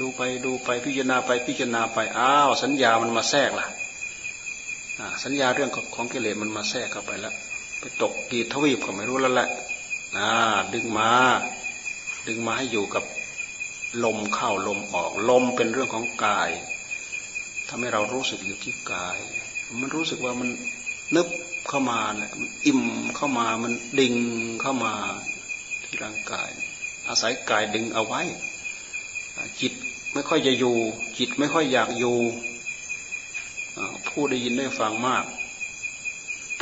ดูไปดูไปพิจารณาไปพิจารณาไปอ้าวสัญญามันมาแทรกล่ะสัญญาเรื่องของกิเลสมันมาแทรกเข้าไปแล้วไปตกกีทวีปก็ไม่รู้แล้วแหละดึงมาดึงมาให้อยู่กับลมเข้าลมออก ลมเป็นเรื่องของกาย ทำให้เรารู้สึกอยู่ที่กาย มันรู้สึกว่ามันนึบเข้ามาแหละมันอิ่มเข้ามามันดิ่งเข้ามาที่ร่างกาย อาศัยกายดึงเอาไว้ จิตไม่ค่อยจะอยู่ จิตไม่ค่อยอยากอยู่ผู้ได้ยินได้ฟังมาก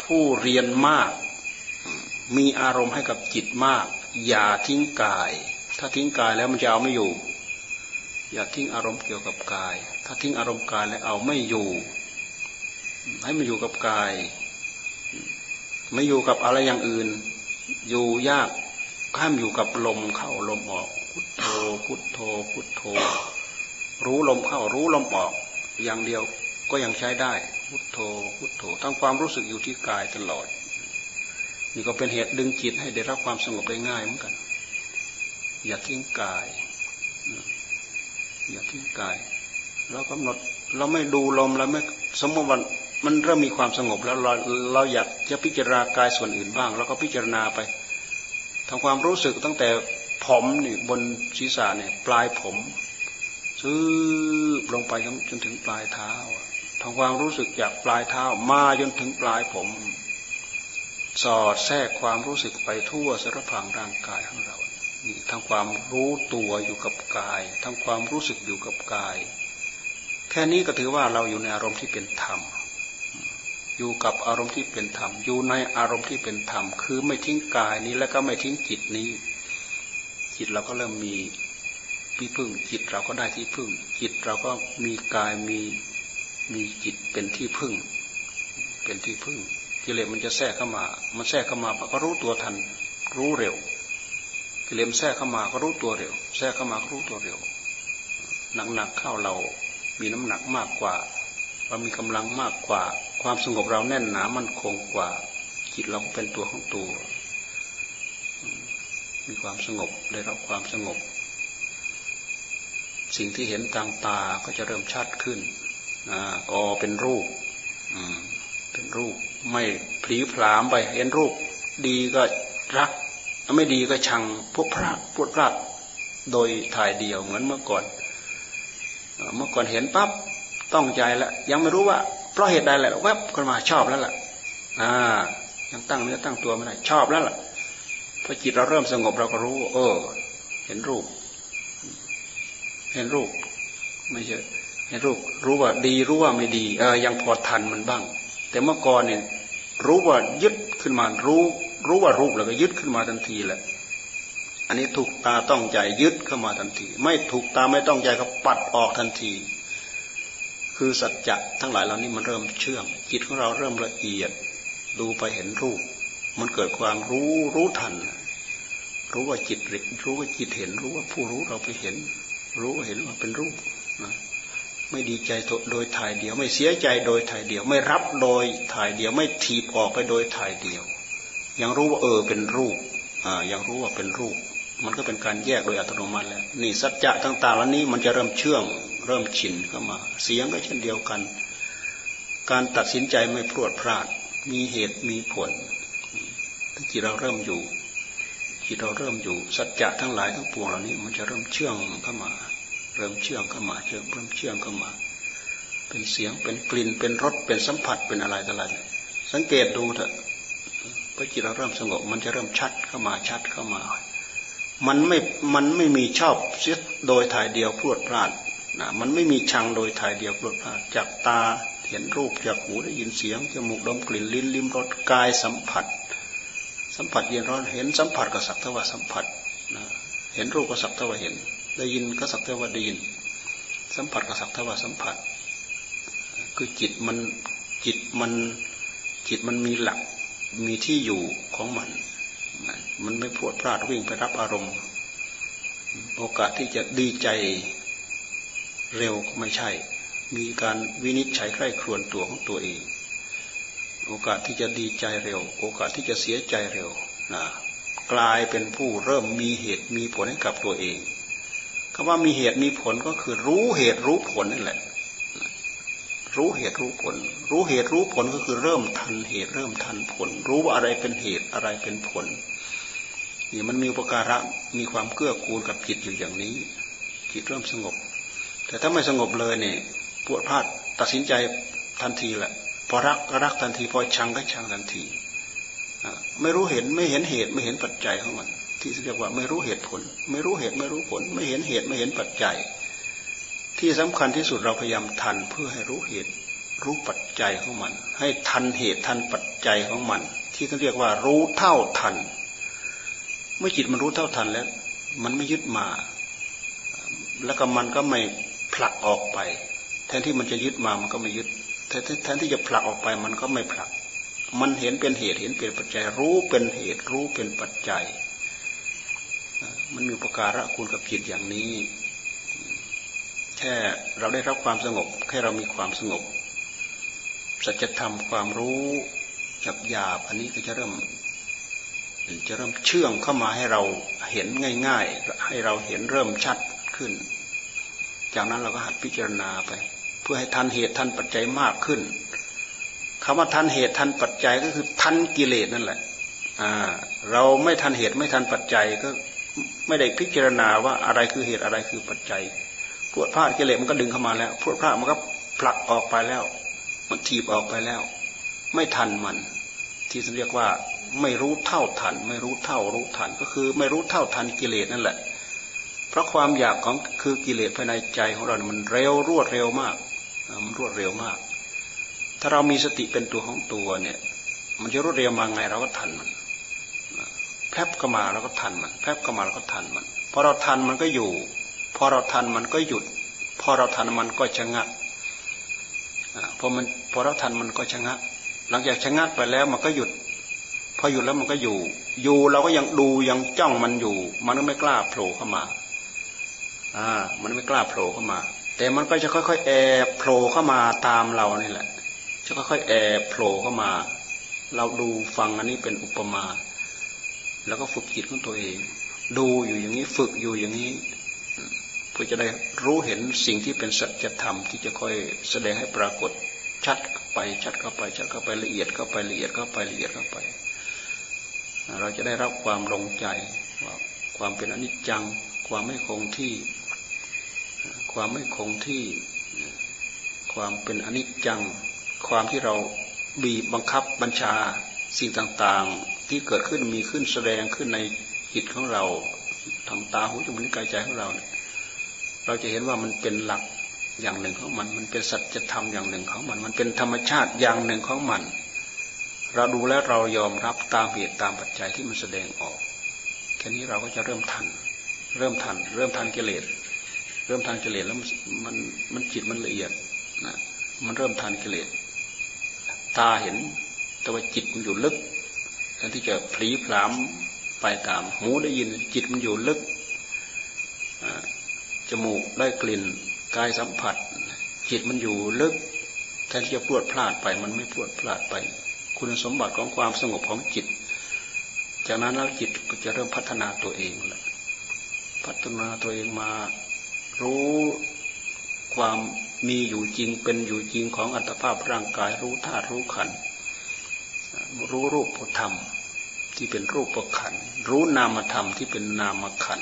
ผู้เรียนมาก มีอารมณ์ให้กับจิตมาก อย่าทิ้งกาย ถ้าทิ้งกายแล้วมันจะเอาไม่อยู่ อย่าทิ้งอารมณ์เกี่ยวกับกาย ถ้าทิ้งอารมณ์กายแล้วเอาไม่อยู่ ให้มันอยู่กับกาย ไม่อยู่กับอะไรอย่างอื่น อยู่ยากข้ามอยู่กับลมเข้าลมออก พุทโธพุทโธพุทโธ รู้ลมเข้ารู้ลมออก อย่างเดียวก็ยังใช้ได้ พุทโธพุทโธทั้งความรู้สึกอยู่ที่กายตลอดนี่ก็เป็นเหตุดึงจิตให้ได้รับความสงบได้ง่ายเหมือนกัน อย่าทิ้งกาย อย่าทิ้งกาย เรากำหนดเราไม่ดูลมเราไม่สมมติว่ามันเริ่มมีความสงบแล้วเราเราอยากจะพิจารณากายส่วนอื่นบ้าง แล้วก็พิจารณาไปทำความรู้สึกตั้งแต่ผมนี่บนศีรษะเนี่ยปลายผมซื้อลงไปจนถึงปลายเท้าทำความรู้สึกจากปลายเท้ามาจนถึงปลายผม สอดแทรกความรู้สึกไปทั่วสารพางร่างกายของเรานี่ทำความรู้ตัวอยู่กับกายทำความรู้สึกอยู่กับกาย แค่นี้ก็ถือว่าเราอยู่ในอารมณ์ที่เป็นธรรม อยู่กับอารมณ์ที่เป็นธรรม อยู่ในอารมณ์ที่เป็นธรรม คือไม่ทิ้งกายนี้และก็ไม่ทิ้งจิตนี้ จิตเราก็เริ่มมีที่พึ่ง จิตเราก็ได้ที่พึ่ง จิตเราก็มีกายมีมีจิตเป็นที่พึ่ง เป็นที่พึ่งกิเลสมันจะแทรกเข้ามา มันแทรกเข้ามาก็รู้ตัวทัน รู้เร็วกิเลสแทรกเข้ามาก็รู้ตัวเร็ว แทรกเข้ามาก็รู้ตัวเร็วหนักๆเข้าเรา มีน้ำหนักมากกว่าเรามีกำลังมากกว่า ความสงบเราแน่นหนามันคงกว่า จิตเราเป็นตัวของตัว มีความสงบได้รับความสงบ สิ่งที่เห็นทางตาก็จะเริ่มชัดขึ้นอ๋อเป็นรูปเป็นรูป ไม่ผลีผลามไปเห็นรูป ดีก็รัก ไม่ดีก็ชังพวกพระพวกพระโดยถ่ายเดียวเหมือนเมื่อก่อน เมื่อก่อนเห็นปั๊บต้องใจแล้วยังไม่รู้ว่า เพราะเหตุใดแหละแวบขึ้นมาชอบแล้วล่ะ อ่า ยังตั้งเนื้อตั้งตัวไม่ได้ชอบแล้วล่ะพอจิตเราเริ่มสงบเราก็รู้ เออ เห็นรูป เห็นรูป ไม่ใช่เห็นรูป รู้ว่าดีรู้ว่าไม่ดี เออ ยังพอทันมันบ้าง แต่เมื่อก่อนเนี่ยรู้ว่ายึดขึ้นมารู้ รู้ว่ารูปแล้วก็ยึดขึ้นมาทันทีแหละ อันนี้ถูกตาต้องใจยึดเข้ามาทันที ไม่ถูกตาไม่ต้องใจก็ปัดออกทันที คือสัจจะทั้งหลายเหล่านี้มันเริ่มเชื่อม จิตของเราเริ่มละเอียด ดูไปเห็นรูป มันเกิดความรู้รู้ทัน รู้ว่าจิตรู้ว่าจิตเห็น รู้ว่าผู้รู้เราไปเห็น รู้ว่าเห็นว่าเป็นรูปนะไม่ดีใจโดยถ่ายเดียว ไม่เสียใจโดยถ่ายเดียว ไม่รับโดยถ่ายเดียว ไม่ถีบออกไปโดยถ่ายเดียว ยังรู้ว่าเออเป็นรูปอ่ายังรู้ว่าเป็นรูป มันก็เป็นการแยกโดยอัตโนมัติแล้วนี่สัจจะต่างๆเหล่านี้มันจะเริ่มเชื่องเริ่มชินเข้ามา เสียงก็เช่นเดียวกัน การตัดสินใจไม่พรวดพลาด มีเหตุมีผลจิตเราเริ่มอยู่จิตเราเริ่มอยู่สัจจะทั้งหลายทั้งปวงเหล่านี้ มันจะเริ่มเชื่องเข้ามา เริ่มเชื่องเข้ามาเชื่องเริ่มเชื่องเข้ามา เป็นเสียงเป็นกลิ่นเป็นรสเป็นสัมผัสเป็นอะไรต่ออะไรสังเกตดูเถอะพอจิตเราเริ่มสงบมันจะเริ่มชัดเข้ามาชัดเข้ามา มันไม่มันไม่มีชอบเสียโดยถ่ายเดียวพรวดพลาดนะมันไม่มีชังโดยถ่ายเดียวพรวดพลาดจากตาเห็นรูปจากหูได้ยินเสียงจมูกดมกลิ่นลิ้นลิ้มรสกายสัมผัส สัมผัสเย็นร้อนเห็นสัมผัสก็สักเทว่าสัมผัสนะเห็นรูปก็สักเทว่าเห็น ได้ยินก็สักเทว่าได้ยิน สัมผัสก็สักเทว่าสัมผัส คือจิตมันจิตมันจิตมันมีหลักมีที่อยู่ของมัน มันไม่พวดพลาดวิ่งไปรับอารมณ์ โอกาสที่จะดีใจเร็วก็ไม่ใช่ มีการวินิจฉัยใคร่ครวญตัวของตัวเอง โอกาสที่จะดีใจเร็ว โอกาสที่จะเสียใจเร็วนะกลายเป็นผู้เริ่มมีเหตุมีผลให้กับตัวเองคำว่ามีเหตุมีผลก็คือรู้เหตุรู้ผลนั่นแหละ รู้เหตุรู้ผล รู้เหตุรู้ผลก็คือเริ่มทันเหตุเริ่มทันผล รู้ว่าอะไรเป็นเหตุอะไรเป็นผล นี่มันมีอุปการะมีความเกื้อกูลกับจิตอยู่อย่างนี้ จิตเริ่มสงบ แต่ถ้าไม่สงบเลยเนี่ยปวดพลาดตัดสินใจทันทีแหละพอรักก็รักทันที พอชังก็ชังทันทีไม่รู้เห็นไม่เห็นเหตุไม่เห็นปัจจัยของมัน ที่เรียกว่าไม่รู้เหตุผล ไม่รู้เหตุไม่รู้ผล ไม่เห็นเหตุไม่เห็นปัจจัย ที่สำคัญที่สุดเราพยายามทันเพื่อให้รู้เหตุรู้ปัจจัยของมัน ให้ทันเหตุทันปัจจัยของมัน ที่เขาเรียกว่ารู้เท่าทัน เมื่อจิตมันรู้เท่าทันแล้ว มันไม่ยึดมา แล้วก็มันก็ไม่ผลักออกไป แทนที่มันจะยึดมามันก็ไม่ยึดแทนที่จะผลักออกไปมันก็ไม่ผลัก มันเห็นเป็นเหตุเห็นเป็นปัจจัย รู้เป็นเหตุรู้เป็นปัจจัย มันมีประการะคุณกับจิตอย่างนี้ แค่เราได้รับความสงบ แค่เรามีความสงบสัจธรรมความรู้จับหยาบอันนี้ก็จะเริ่ม จะเริ่มเชื่องเข้ามาให้เราเห็นง่าย ๆ ให้เราเห็นเริ่มชัดขึ้น จากนั้นเราก็หัดพิจารณาไป เพื่อให้ทันเหตุทันปัจจัยมากขึ้นคำว่าทันเหตุทันปัจจัยก็คือทันกิเลสนั่นแหละเราไม่ทันเหตุไม่ทันปัจจัยก็ไม่ได้พิจารณาว่าอะไรคือเหตุอะไรคือปัจจัยพวดพลาดกิเลสมันก็ดึงเข้ามาแล้วพวดพลาดมันก็ผลักออกไปแล้ว มันถีบออกไปแล้ว ไม่ทันมัน ที่เรียกว่า ไม่รู้เท่าทัน ไม่รู้เท่ารู้ทันก็คือ ไม่รู้เท่าทันกิเลสนั่นแหละ เพราะความอยากของคือกิเลสภายในใจของเรา มันเร็วรวดเร็วมากมันรวดเร็วมาก ถ้าเรามีสติเป็นตัวของตัวเนี่ย มันจะรวดเร็วมาไงเราก็ทันมันแพบก็มาเราก็ทันมันแพบก็มาเราก็ทันมันพอเราทันมันก็อยู่ พอเราทันมันก็หยุด พอเราทันมันก็ชะงักพอมันพอเราทันมันก็ชะงัก หลังจากชะงักไปแล้วมันก็หยุด พอหยุดแล้วมันก็อยู่ อยู่เราก็ยังดูยังจ้องมันอยู่ มันก็ไม่กล้าโผล่เข้ามาอ่ามันไม่กล้าโผล่เข้ามา แต่มันก็จะค่อยๆแอบโผล่เข้ามาตามเรานี่แหละ จะค่อยๆแอบโผล่เข้ามา เราดูฟังอันนี้เป็นอุปมา แล้วก็ฝึกจิตของตัวเอง ดูอยู่อย่างนี้ฝึกอยู่อย่างนี้เพื่อจะได้รู้เห็นสิ่งที่เป็นสัจธรรมที่จะค่อยแสดงให้ปรากฏชัดไปชัดเข้าไปชัดเข้าไปละเอียดเข้าไปละเอียดเข้าไปละเอียดเข้าไป เราจะได้รับความลงใจว่าความเป็นอนิจจัง ความไม่คงที่ ความไม่คงที่ ความเป็นอนิจจัง ความที่เราบีบบังคับบัญชาสิ่งต่างๆ ที่เกิดขึ้นมีขึ้นแสดงขึ้นในจิตของเราทางตาหูจมูกนิ้วกายใจของเราเนี่ยเราจะเห็นว่ามันเป็นหลักอย่างหนึ่งของมัน มันเป็นสัจธรรมอย่างหนึ่งของมัน มันเป็นธรรมชาติอย่างหนึ่งของมัน เราดูแล้วเรายอมรับตามเหตุตามปัจจัยที่มันแสดงออก แค่นี้เราก็จะเริ่มทัน เริ่มทัน เริ่มทันกิเลส เริ่มทันกิเลสแล้วมันมันจิตมันละเอียดนะมันเริ่มทันกิเลส ตาเห็น แต่ว่าจิตมันอยู่ลึกแทนที่จะผลีผลามไปตาม หูได้ยิน จิตมันอยู่ลึกจมูกได้กลิ่น กายสัมผัส จิตมันอยู่ลึกแทนที่จะพวดพลาดไป มันไม่พวดพลาดไป คุณสมบัติของความสงบของจิต จากนั้นแล้วจิตก็จะเริ่มพัฒนาตัวเองแหละพัฒนาตัวเองมารู้ความมีอยู่จริงเป็นอยู่จริงของอัตภาพร่างกายรู้ธาตุรู้ขันรู้รูปธรรมที่เป็นรูปขันรู้นามธรรมที่เป็นนามขัน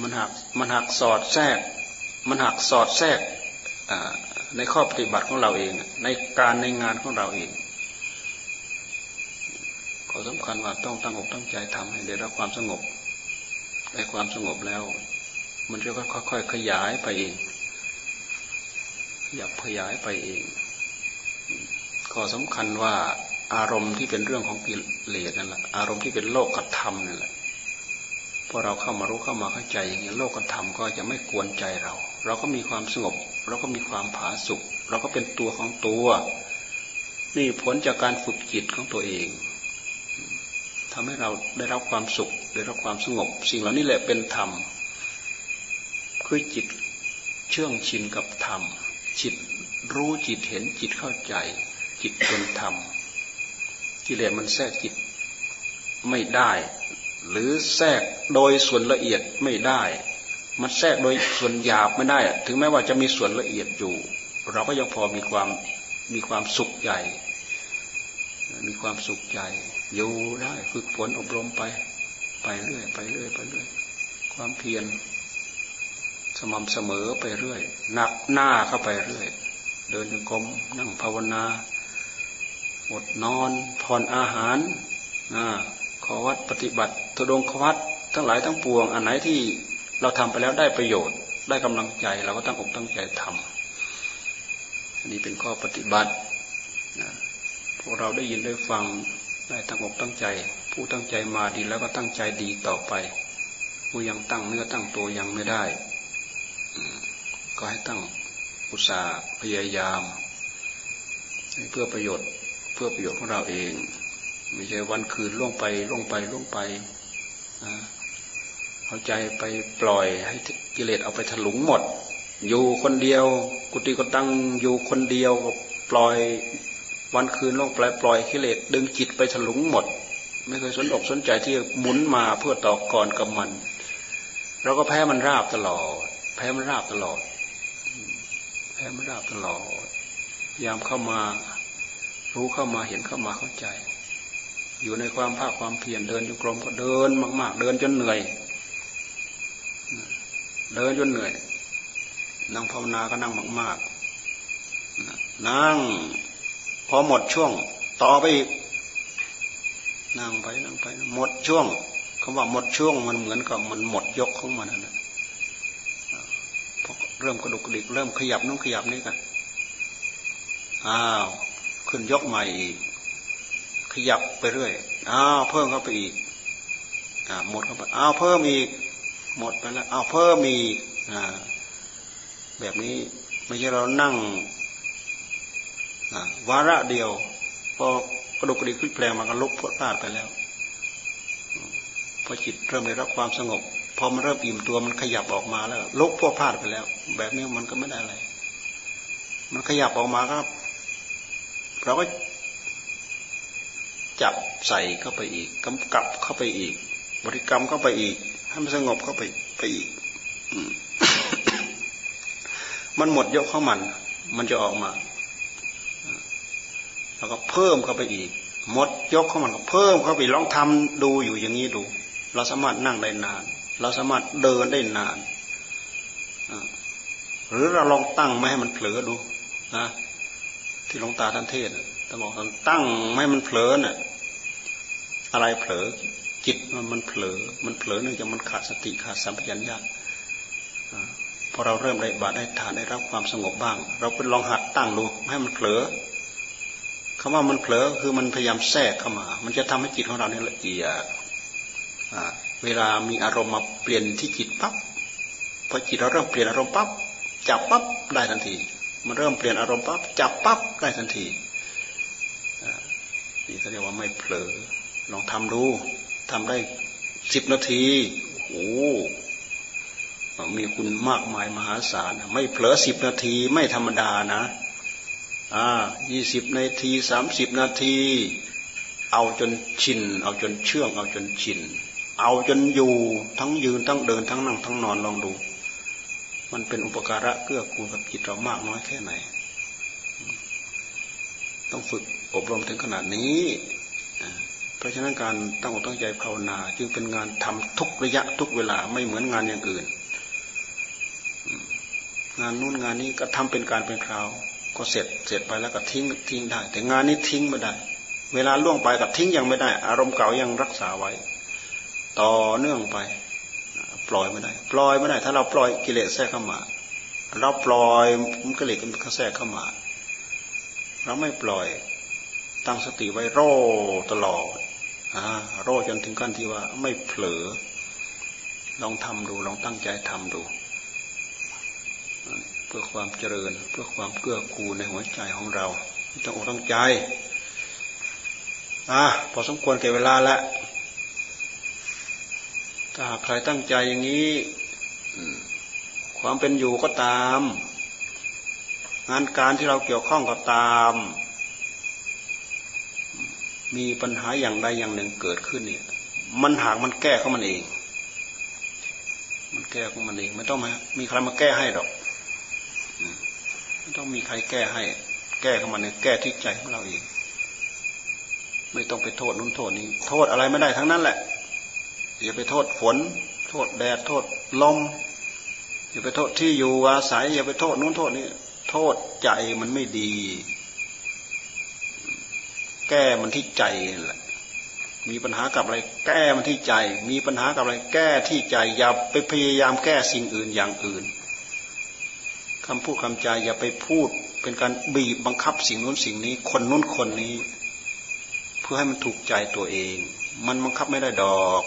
มันหักมันหักสอดแทรก มันหักสอดแทรกในข้อปฏิบัติของเราเอง ในการในงานของเราเอง ขอสำคัญว่าต้องตั้งอกตั้งใจทำให้ได้รับความสงบได้ความสงบแล้ว มันจะค่อยๆขยายไปเองอยากขยายไปเองข้อสำคัญว่าอารมณ์ที่เป็นเรื่องของกิเลสนั่นแหละอารมณ์ที่เป็นโลกธรรมนั่นแหละพอเราเข้ามารู้เข้ามาเข้าใจอย่างนี้โลกธรรมก็จะไม่กวนใจเรา เราก็มีความสงบ เราก็มีความผาสุกเราก็เป็นตัวของตัว นี่ผลจากการฝึกจิตของตัวเอง ทำให้เราได้รับความสุข ได้รับความสงบ สิ่งเหล่านี้แหละเป็นธรรม คือจิตเชื่องชินกับธรรม จิตรู้จิตเห็นจิตเข้าใจ จิตเป็นธรรมกิเลสมันแทรกจิตไม่ได้ หรือแทรกโดยส่วนละเอียดไม่ได้ มันแทรกโดยส่วนหยาบไม่ได้ ถึงแม้ว่าจะมีส่วนละเอียดอยู่ เราก็ยังพอมีความมีความสุขใหญ่มีความสุขใหญ่ อยู่ได้ฝึกฝนอบรมไป ไปเรื่อย ไปเรื่อยไปเรื่อย ความเพียรสม่ำเสมอไปเรื่อยหนักหน้าเข้าไปเรื่อย เดินจงกรมนั่งภาวนาอดนอนผ่อนอาหารอ่าขอวัดปฏิบัติทุดงขวัดทั้งหลายทั้งปวง อันไหนที่เราทำไปแล้วได้ประโยชน์ ได้กำลังใจเราก็ตั้งอกตั้งใจทำอันนี้เป็นข้อปฏิบัตินะพวกเราได้ยินได้ฟัง ได้ตั้งอกตั้งใจ ผู้ตั้งใจมาดีแล้วก็ตั้งใจดีต่อไป ผู้ยังตั้งเนื้อตั้งตัวยังไม่ได้ ก็ให้ตั้งอุตสาห์พยายาม เพื่อประโยชน์เพื่อประโยชน์ของเราเอง ไม่ใช่วันคืนล่วงไปล่วงไปล่วงไปเอาใจไปปล่อยให้กิเลสเอาไปถลุงหมด อยู่คนเดียว กุฏิก็ตั้งอยู่คนเดียวปล่อย วันคืนล่วงไปปล่อยกิเลสดึงจิตไปถลุงหมด ไม่เคยสนอกสนใจที่หมุนมาเพื่อต่อกรกับมันเราก็แพ้มันราบตลอด แพ้มันราบตลอด แพ้มันราบตลอด ยามเข้ามา รู้เข้ามาเห็นเข้ามาเข้าใจ อยู่ในความภาคความเพียรเดินจงกรมก็เดินมาก ๆ เดินจนเหนื่อย เดินจนเหนื่อย นั่งภาวนาก็นั่งมาก ๆ นั่ง พอหมดช่วง ต่อไปอีกนั่งไปนั่งไป หมดช่วงคำว่าหมดช่วงมันเหมือนกับมันหมดยกของมันนะพอเริ่มกระดุกกระดิกเริ่มขยับนุ่งขยับนี่กันอ้าวขึ้นยกใหม่อีก ขยับไปเรื่อยอ้าวเพิ่มเข้าไปอีกอ่าหมดเข้าไปอ้าวเพิ่มอีก หมดไปแล้วอ้าวเพิ่มอีกอ่าแบบนี้ไม่ใช่เรานั่ง วาระเดียว พอกระดุกกระดิกคลิกแปลงมันก็ลุกพดพลาดไปแล้ว พอจิตเริ่มได้รับความสงบ พอมันเริ่มอิ่มตัวมันขยับออกมาแล้วลุกพวดพลาดไปแล้ว แบบนี้มันก็ไม่ได้อะไร มันขยับออกมาครับ เราก็จับใส่เข้าไปอีกกำกับเข้าไปอีก บริกรรมเข้าไปอีก ให้มันสงบเข้าไปไปอีกมันหมดยกเข้ามัน มันจะออกมา แล้วก็เพิ่มเข้าไปอีกหมดยกเข้ามันก็เพิ่มเข้าไปลองทำดูอยู่อย่างนี้ดู เราสามารถนั่งได้นาน เราสามารถเดินได้นานหรือเราลองตั้งไม่ให้มันเผลอดูนะที่หลวงตาท่านเทศท่านบอกท่านตั้งไม่ให้มันเผลอน่ะอะไรเผลอจิตมันมันเผลอ มันเผลอเนื่องจากมันขาดสติขาดสัมปชัญญะพอเราเริ่มได้บาดได้ฐานได้รับความสงบบ้าง เราเป็นลองหัดตั้งดูให้มันเผลอ คำว่ามันเผลอคือมันพยายามแทรกเข้ามา มันจะทำให้จิตของเราเนี่ยละเอียดเวลามีอารมณ์มาเปลี่ยนที่จิตปั๊บพอจิตเราเริ่มเปลี่ยนอารมณ์ปั๊บจับปั๊บได้ทันที มันเริ่มเปลี่ยนอารมณ์ปั๊บจับปั๊บได้ทันทีนี่เขาเรียกว่าไม่เผลอลองทำดูทำได้สิบนาทีโอ้มีคุณมากมายมหาศาลไม่เผลอสิบนาทีไม่ธรรมดานะ อ่ายี่สิบนาทีสามสิบนาที เอาจนชิน เอาจนเชื่อง เอาจนชิน เอาจนอยู่ทั้งยืนทั้งเดินทั้งนั่งทั้งนอนลองดู มันเป็นอุปการะเกื้อกูลกับจิตเรามากน้อยแค่ไหน ต้องฝึกอบรมถึงขนาดนี้เพราะฉะนั้นการตั้งอกตั้งใจภาวนา จึงเป็นงานทำทุกระยะทุกเวลาไม่เหมือนงานอย่างอื่น งานนู้นงานนี้ก็ทำเป็นการเป็นคราว ก็เสร็จเสร็จไปแล้วก็ทิ้งทิ้งได้ แต่งานนี้ทิ้งไม่ได้ เวลาล่วงไปกับทิ้งยังไม่ได้ อารมณ์เก่ายังรักษาไว้ ต่อเนื่องไป ปล่อยไม่ได้ ปล่อยไม่ได้ ถ้าเราปล่อยกิเลสแทรกเข้ามา เราปล่อยกิเลสมันแทรกเข้ามา เราไม่ปล่อยตั้งสติไว้โรตลอดโรจนถึงขั้นที่ว่าไม่เผลอลองทำดูลองตั้งใจทำดู เพื่อความเจริญ เพื่อความเกื้อกูลในหัวใจของเราต้องอกต้องใจอะพอสมควรเก็บเวลาแล้วถ้าใครตั้งใจอย่างนี้ความเป็นอยู่ก็ตาม งานการที่เราเกี่ยวข้องก็ตาม มีปัญหาอย่างใดอย่างหนึ่งเกิดขึ้นเนี่ยมันหากมันแก้ของมันเอง มันแก้ของมันเอง ไม่ต้องมามีใครมาแก้ให้หรอก ต้องมีใครแก้ให้ แก้ของมันเนี่ยแก้ที่ใจของเราเองไม่ต้องไปโทษนู้นโทษนี้ โทษอะไรไม่ได้ทั้งนั้นแหละ อย่าไปโทษฝน โทษแดดโทษลมอย่าไปโทษที่อยู่อาศัย อย่าไปโทษนู้นโทษนี้ โทษใจมันไม่ดี แก้มันที่ใจแหละ มีปัญหากับอะไร แก้มันที่ใจ มีปัญหากับอะไร แก้ที่ใจอย่าไปพยายามแก้สิ่งอื่นอย่างอื่น คำพูดคำจาอย่าไปพูด เป็นการบีบบังคับสิ่งนู้นสิ่งนี้ คนนู้นคนนี้ เพื่อให้มันถูกใจตัวเอง มันบังคับไม่ได้ดอก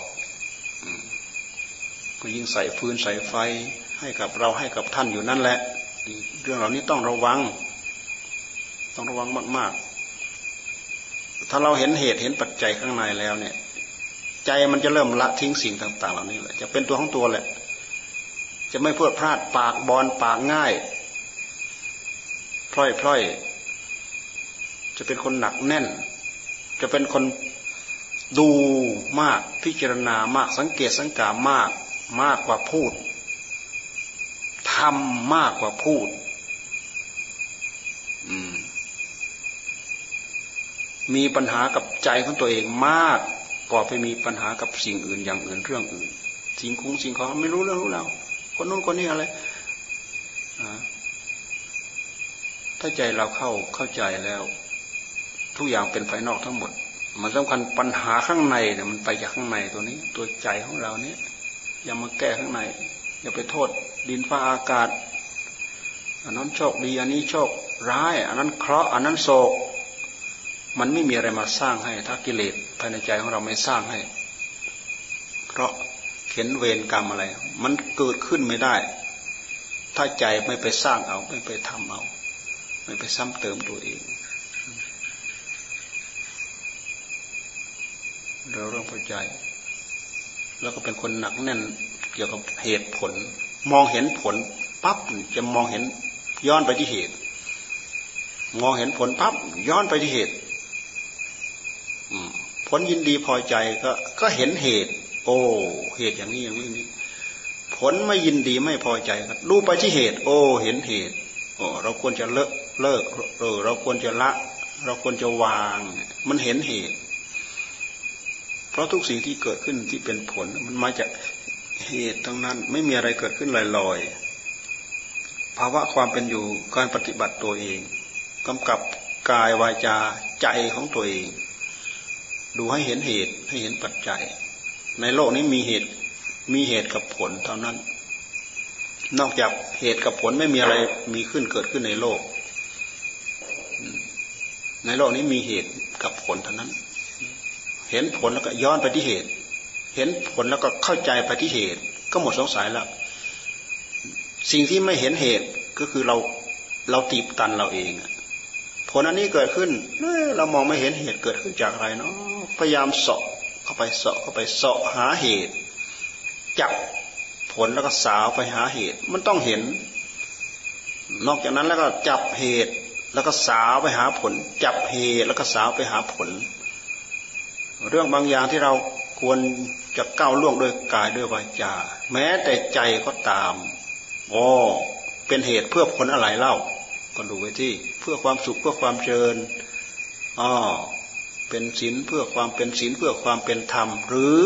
ก็ยิ่งใส่ฟืนใส่ไฟ ให้กับเราให้กับท่านอยู่นั่นแหละ เรื่องเหล่านี้ต้องระวัง ต้องระวังมาก ๆ ถ้าเราเห็นเหตุเห็นปัจจัยข้างในแล้วเนี่ย ใจมันจะเริ่มละทิ้งสิ่งต่าง ๆ เหล่านี้แหละจะเป็นตัวของตัวแหละ จะไม่พูดพลาดปากบอลปากง่ายพล่อยพล่อยจะเป็นคนหนักแน่น จะเป็นคนดูมากพิจารณามากสังเกตสังกามากมากกว่าพูดทำมากกว่าพูดอืมมีปัญหากับใจของตัวเองมากกว่าไปมีปัญหากับสิ่งอื่นอย่างอื่นเรื่องอื่น สิ่งคุ้งสิ่งของไม่รู้เรื่องรู้เรา คนนู้นคนนี้อะไรถ้าใจเราเข้าเข้าใจแล้ว ทุกอย่างเป็นภายนอกทั้งหมด มันสำคัญปัญหาข้างในเนี่ยมันไปจากข้างในตัวนี้ ตัวใจของเราเนี่ยอย่ามาแก้ข้างใน อย่าไปโทษ ดินฟ้าอากาศอันนั้นโชคดีอันนี้โชคร้าย อันนั้นเคราะห์อันนั้นโศก มันไม่มีอะไรมาสร้างให้ ถ้ากิเลสภายในใจของเราไม่สร้างให้เพราะ เข็นเวรกรรมอะไร มันเกิดขึ้นไม่ได้ ถ้าใจไม่ไปสร้างเอา ไม่ไปทำเอา ไม่ไปซ้ำเติมตัวเองเราเรื่องพอใจ แล้วก็เป็นคนหนักแน่นเกี่ยวกับเหตุผล มองเห็นผลปั๊บจะมองเห็นย้อนไปที่เหตุ มองเห็นผลปั๊บย้อนไปที่เหตุผลยินดีพอใจก็ก็เห็นเหตุ โอ้เหตุอย่างนี้อย่างนี้ ผลไม่ยินดีไม่พอใจก็ดูไปที่เหตุ โอ้ เห็นเหตุโอ้เราควรจะเลิกเลิกเออเราควรจะละ เราควรจะวาง มันเห็นเหตุ เพราะทุกสิ่งที่เกิดขึ้นที่เป็นผลมันมาจากเหตุทั้งนั้น ไม่มีอะไรเกิดขึ้นลอยๆภาวะความเป็นอยู่การปฏิบัติตัวเองกำกับกายวาจาใจของตัวเอง ดูให้เห็นเหตุให้เห็นปัจจัย ในโลกนี้มีเหตุมีเหตุกับผลเท่านั้น นอกจากเหตุกับผลไม่มีอะไรมีขึ้นเกิดขึ้นในโลก ในโลกนี้มีเหตุกับผลเท่านั้น เห็นผลแล้วก็ย้อนไปที่เหตุ เห็นผลแล้วก็เข้าใจไปที่เหตุ ก็หมดสงสัยแล้วสิ่งที่ไม่เห็นเหตุก็คือเราเราตีบตันเราเองผลอันนี้เกิดขึ้นเรามองไม่เห็นเหตุเกิดขึ้นจากอะไรเนาะพยายามสาะเข้าไปเสาะเข้าไปเสาะหาเหตุ จับผลแล้วก็สาวไปหาเหตุ มันต้องเห็น นอกจากนั้นแล้วก็จับเหตุ แล้วก็สาวไปหาผล จับเหตุแล้วก็สาวไปหาผล เรื่องบางอย่างที่เราควรจะก้าวล่วงด้วยกายด้วยวาจา แม้แต่ใจก็ตามอ๋อเป็นเหตุเพื่อผลอะไรเล่าก็ดูไว้ที่เพื่อความสุขเพื่อความเจริญอ๋อ เป็นศีลเพื่อความเป็นศีลเพื่อความเป็นธรรม หรือ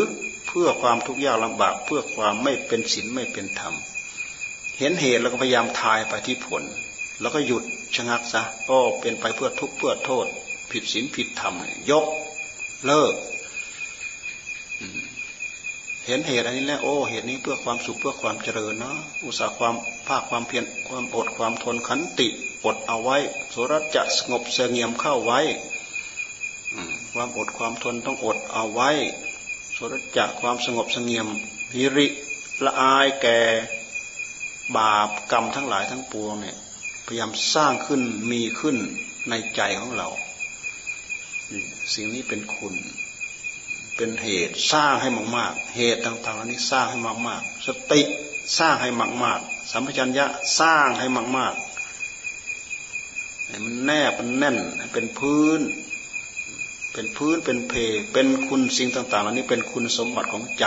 เพื่อความทุกข์ยากลำบาก เพื่อความไม่เป็นศีลไม่เป็นธรรม เห็นเหตุแล้วก็พยายามทายไปที่ผล แล้วก็หยุดชะงักซะก็เป็นไปเพื่อทุกข์เพื่อโทษ ผิดศีลผิดธรรมยกเลิกเห็นเหตุอันนี้แล้วโอ้เหตุนี้เพื่อความสุขเพื่อความเจริญเนาะอุตสาห์ความภาคความเพียรความอดความทนขันติอดเอาไว้โสรจะสงบเสงี่ยมเข้าไว้ ความอดความทนต้องอดเอาไว้โสรจะความสงบเสงี่ยมพิริละอายแก่บาปกรรมทั้งหลายทั้งปวงเนี่ยพยายามสร้างขึ้นมีขึ้นในใจของเรา สิ่งนี้เป็นคุณ เป็นเหตุสร้างให้มากๆเหตุต่างๆเหล่านี้สร้างให้มากๆสติสร้างให้มากๆสัมปชัญญะสร้างให้มากๆมันแนบมันแน่นเป็นพื้น เป็นพื้นเป็นเพ เป็นคุณสิ่งต่างๆเหล่านี้เป็นคุณสมบัติของใจ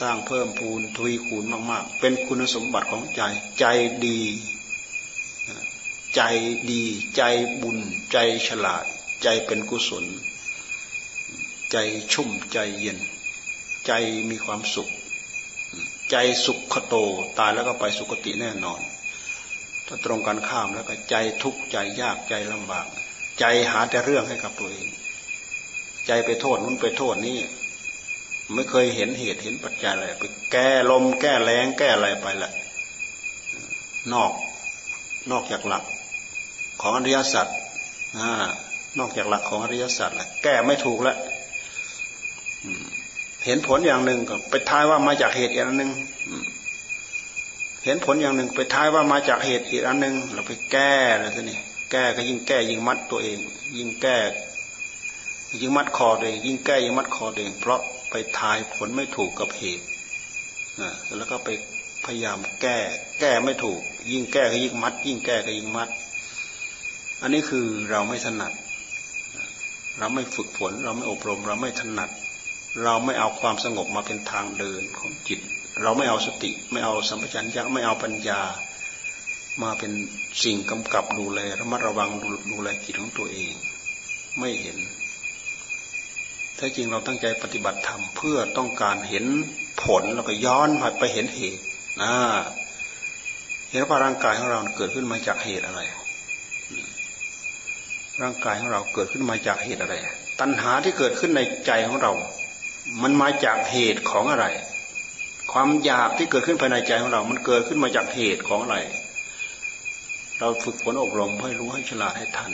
สร้างเพิ่มพูนทวีคูณมาก ๆ เป็นคุณสมบัติของใจ ใจดี ใจดี ใจบุญ ใจฉลาด ใจเป็นกุศล ใจชุ่มใจเย็น ใจมีความสุข ใจสุขโตตายแล้วก็ไปสุคติแน่นอน ถ้าตรงกันข้ามแล้วก็ใจทุกข์ใจยากใจลำบาก ใจหาแต่เรื่องให้กับตัวเอง ใจไปโทษนู้นไปโทษนี่ไม่เคยเห็นเหตุเห็นปัจจัยอะไรไปแก้ลม แก้แรงแก้อะไรไปละนอกนอกจากหลักของอริยสัจนอกจากหลักของอริยสัจแหละแก้ไม่ถูกแล้วเห็นผลอย่างหนึ่งก็ไปท้ายว่ามาจากเหตุอีกอันหนึ่งเห็นผลอย่างหนึ่ง ไปท้ายว่ามาจากเหตุอีกอันหนึ่งเราไปแก้เลยทีนี้ แก้ก็ยิ่งแก้ยิ่งมัดตัวเอง ยิ่งแก้ ยิ่งมัดคอตัวเองยิ่งแก้ยิ่งมัดคอตัวเอง เพราะไปทายผลไม่ถูกกับเหตุนะแล้วก็ไปพยายามแก้ แก้ไม่ถูก ยิ่งแก้ก็ยิ่งมัด ยิ่งแก้ก็ยิ่งมัด อันนี้คือเราไม่ถนัด เราไม่ฝึกฝน เราไม่อบรม เราไม่ถนัด เราไม่เอาความสงบมาเป็นทางเดินของจิต เราไม่เอาสติ ไม่เอาสัมปชัญญะไม่เอาปัญญา มาเป็นสิ่งกำกับดูแลระมัดระวังดูแลจิตของตัวเอง ไม่เห็นแท้จริงเราตั้งใจปฏิบัติธรรมเพื่อต้องการเห็นผลแล้วก็ย้อนไปเห็นเหตุนะเห็นว่าร่างกายของเราเกิดขึ้นมาจากเหตุอะไร ร่างกายของเราเกิดขึ้นมาจากเหตุอะไร ตัณหาที่เกิดขึ้นในใจของเรา มันมาจากเหตุของอะไร ความอยากที่เกิดขึ้นภายในใจของเรา มันเกิดขึ้นมาจากเหตุของอะไร เราฝึกฝนอบรมให้รู้ให้ฉลาดให้ทัน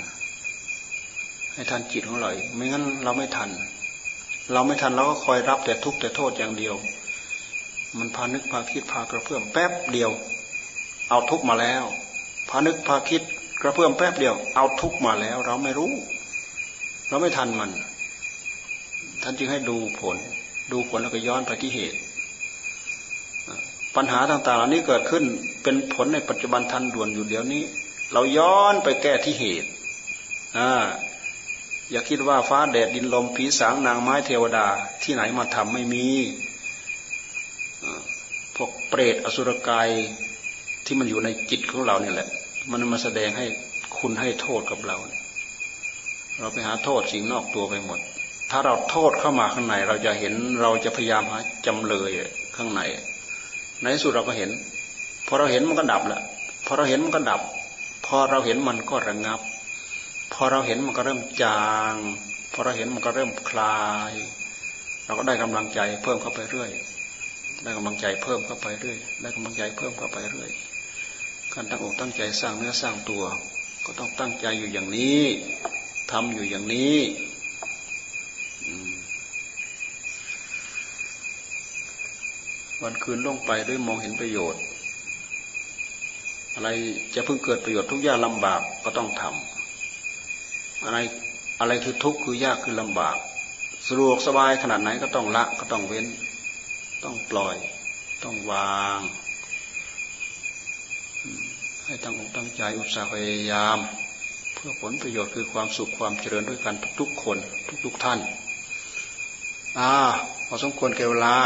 ให้ทันจิตของเราไม่งั้นเราไม่ทัน เราไม่ทันเราก็คอยรับแต่ทุกข์แต่โทษอย่างเดียว มันพานึกพาคิดพากระเพื่อมแป๊บเดียว เอาทุกข์มาแล้ว พานึกพาคิดกระเพื่อมแป๊บเดียว เอาทุกข์มาแล้ว เราไม่รู้ เราไม่ทันมัน ท่านจึงให้ดูผล ดูผลแล้วก็ย้อนไปที่เหตุ ปัญหาต่างๆ เหล่านี้เกิดขึ้นเป็นผลในปัจจุบันทันด่วนอยู่เดี๋ยวนี้ เราย้อนไปแก้ที่เหตุอ่าอย่าคิดว่าฟ้าแดดดินลมผีสางนางไม้เทวดาที่ไหนมาทำไม่มีพวกเปรตอสุรกายที่มันอยู่ในจิตของเราเนี่ยแหละ มันมาแสดงให้คุณให้โทษกับเรา เราไปหาโทษสิ่งนอกตัวไปหมด ถ้าเราโทษเข้ามาข้างใน เราจะเห็นเราจะพยายามหาจำเลยข้างใน ในสุดเราก็เห็น พอเราเห็นมันก็ดับละพอเราเห็นมันก็ดับ พอเราเห็นมันก็ระงับ พอเราเห็นมันก็เริ่มจาง พอเราเห็นมันก็เริ่มคลาย เราก็ได้กำลังใจเพิ่มเข้าไปเรื่อย ได้กำลังใจเพิ่มเข้าไปเรื่อย ได้กำลังใจเพิ่มเข้าไปเรื่อย การตั้งอกตั้งใจสร้างเนื้อสร้างตัว ก็ต้องตั้งใจอยู่อย่างนี้ทำอยู่อย่างนี้ วันคืนล่วงไปด้วยมองเห็นประโยชน์ อะไรจะเพิ่งเกิดประโยชน์ทุกยากลำบากก็ต้องทำอะไรอะไรคือทุกข์คือยากคือลำบากสะดวกสบายขนาดไหนก็ต้องละก็ต้องเว้น ต้องปล่อย ต้องวาง ให้ตั้งอกตั้งใจอุตสาห์พยายาม เพื่อผลประโยชน์คือความสุขความเจริญด้วยกันทุกๆคน ทุกๆท่าน อ่าพอสมควรเกเวลา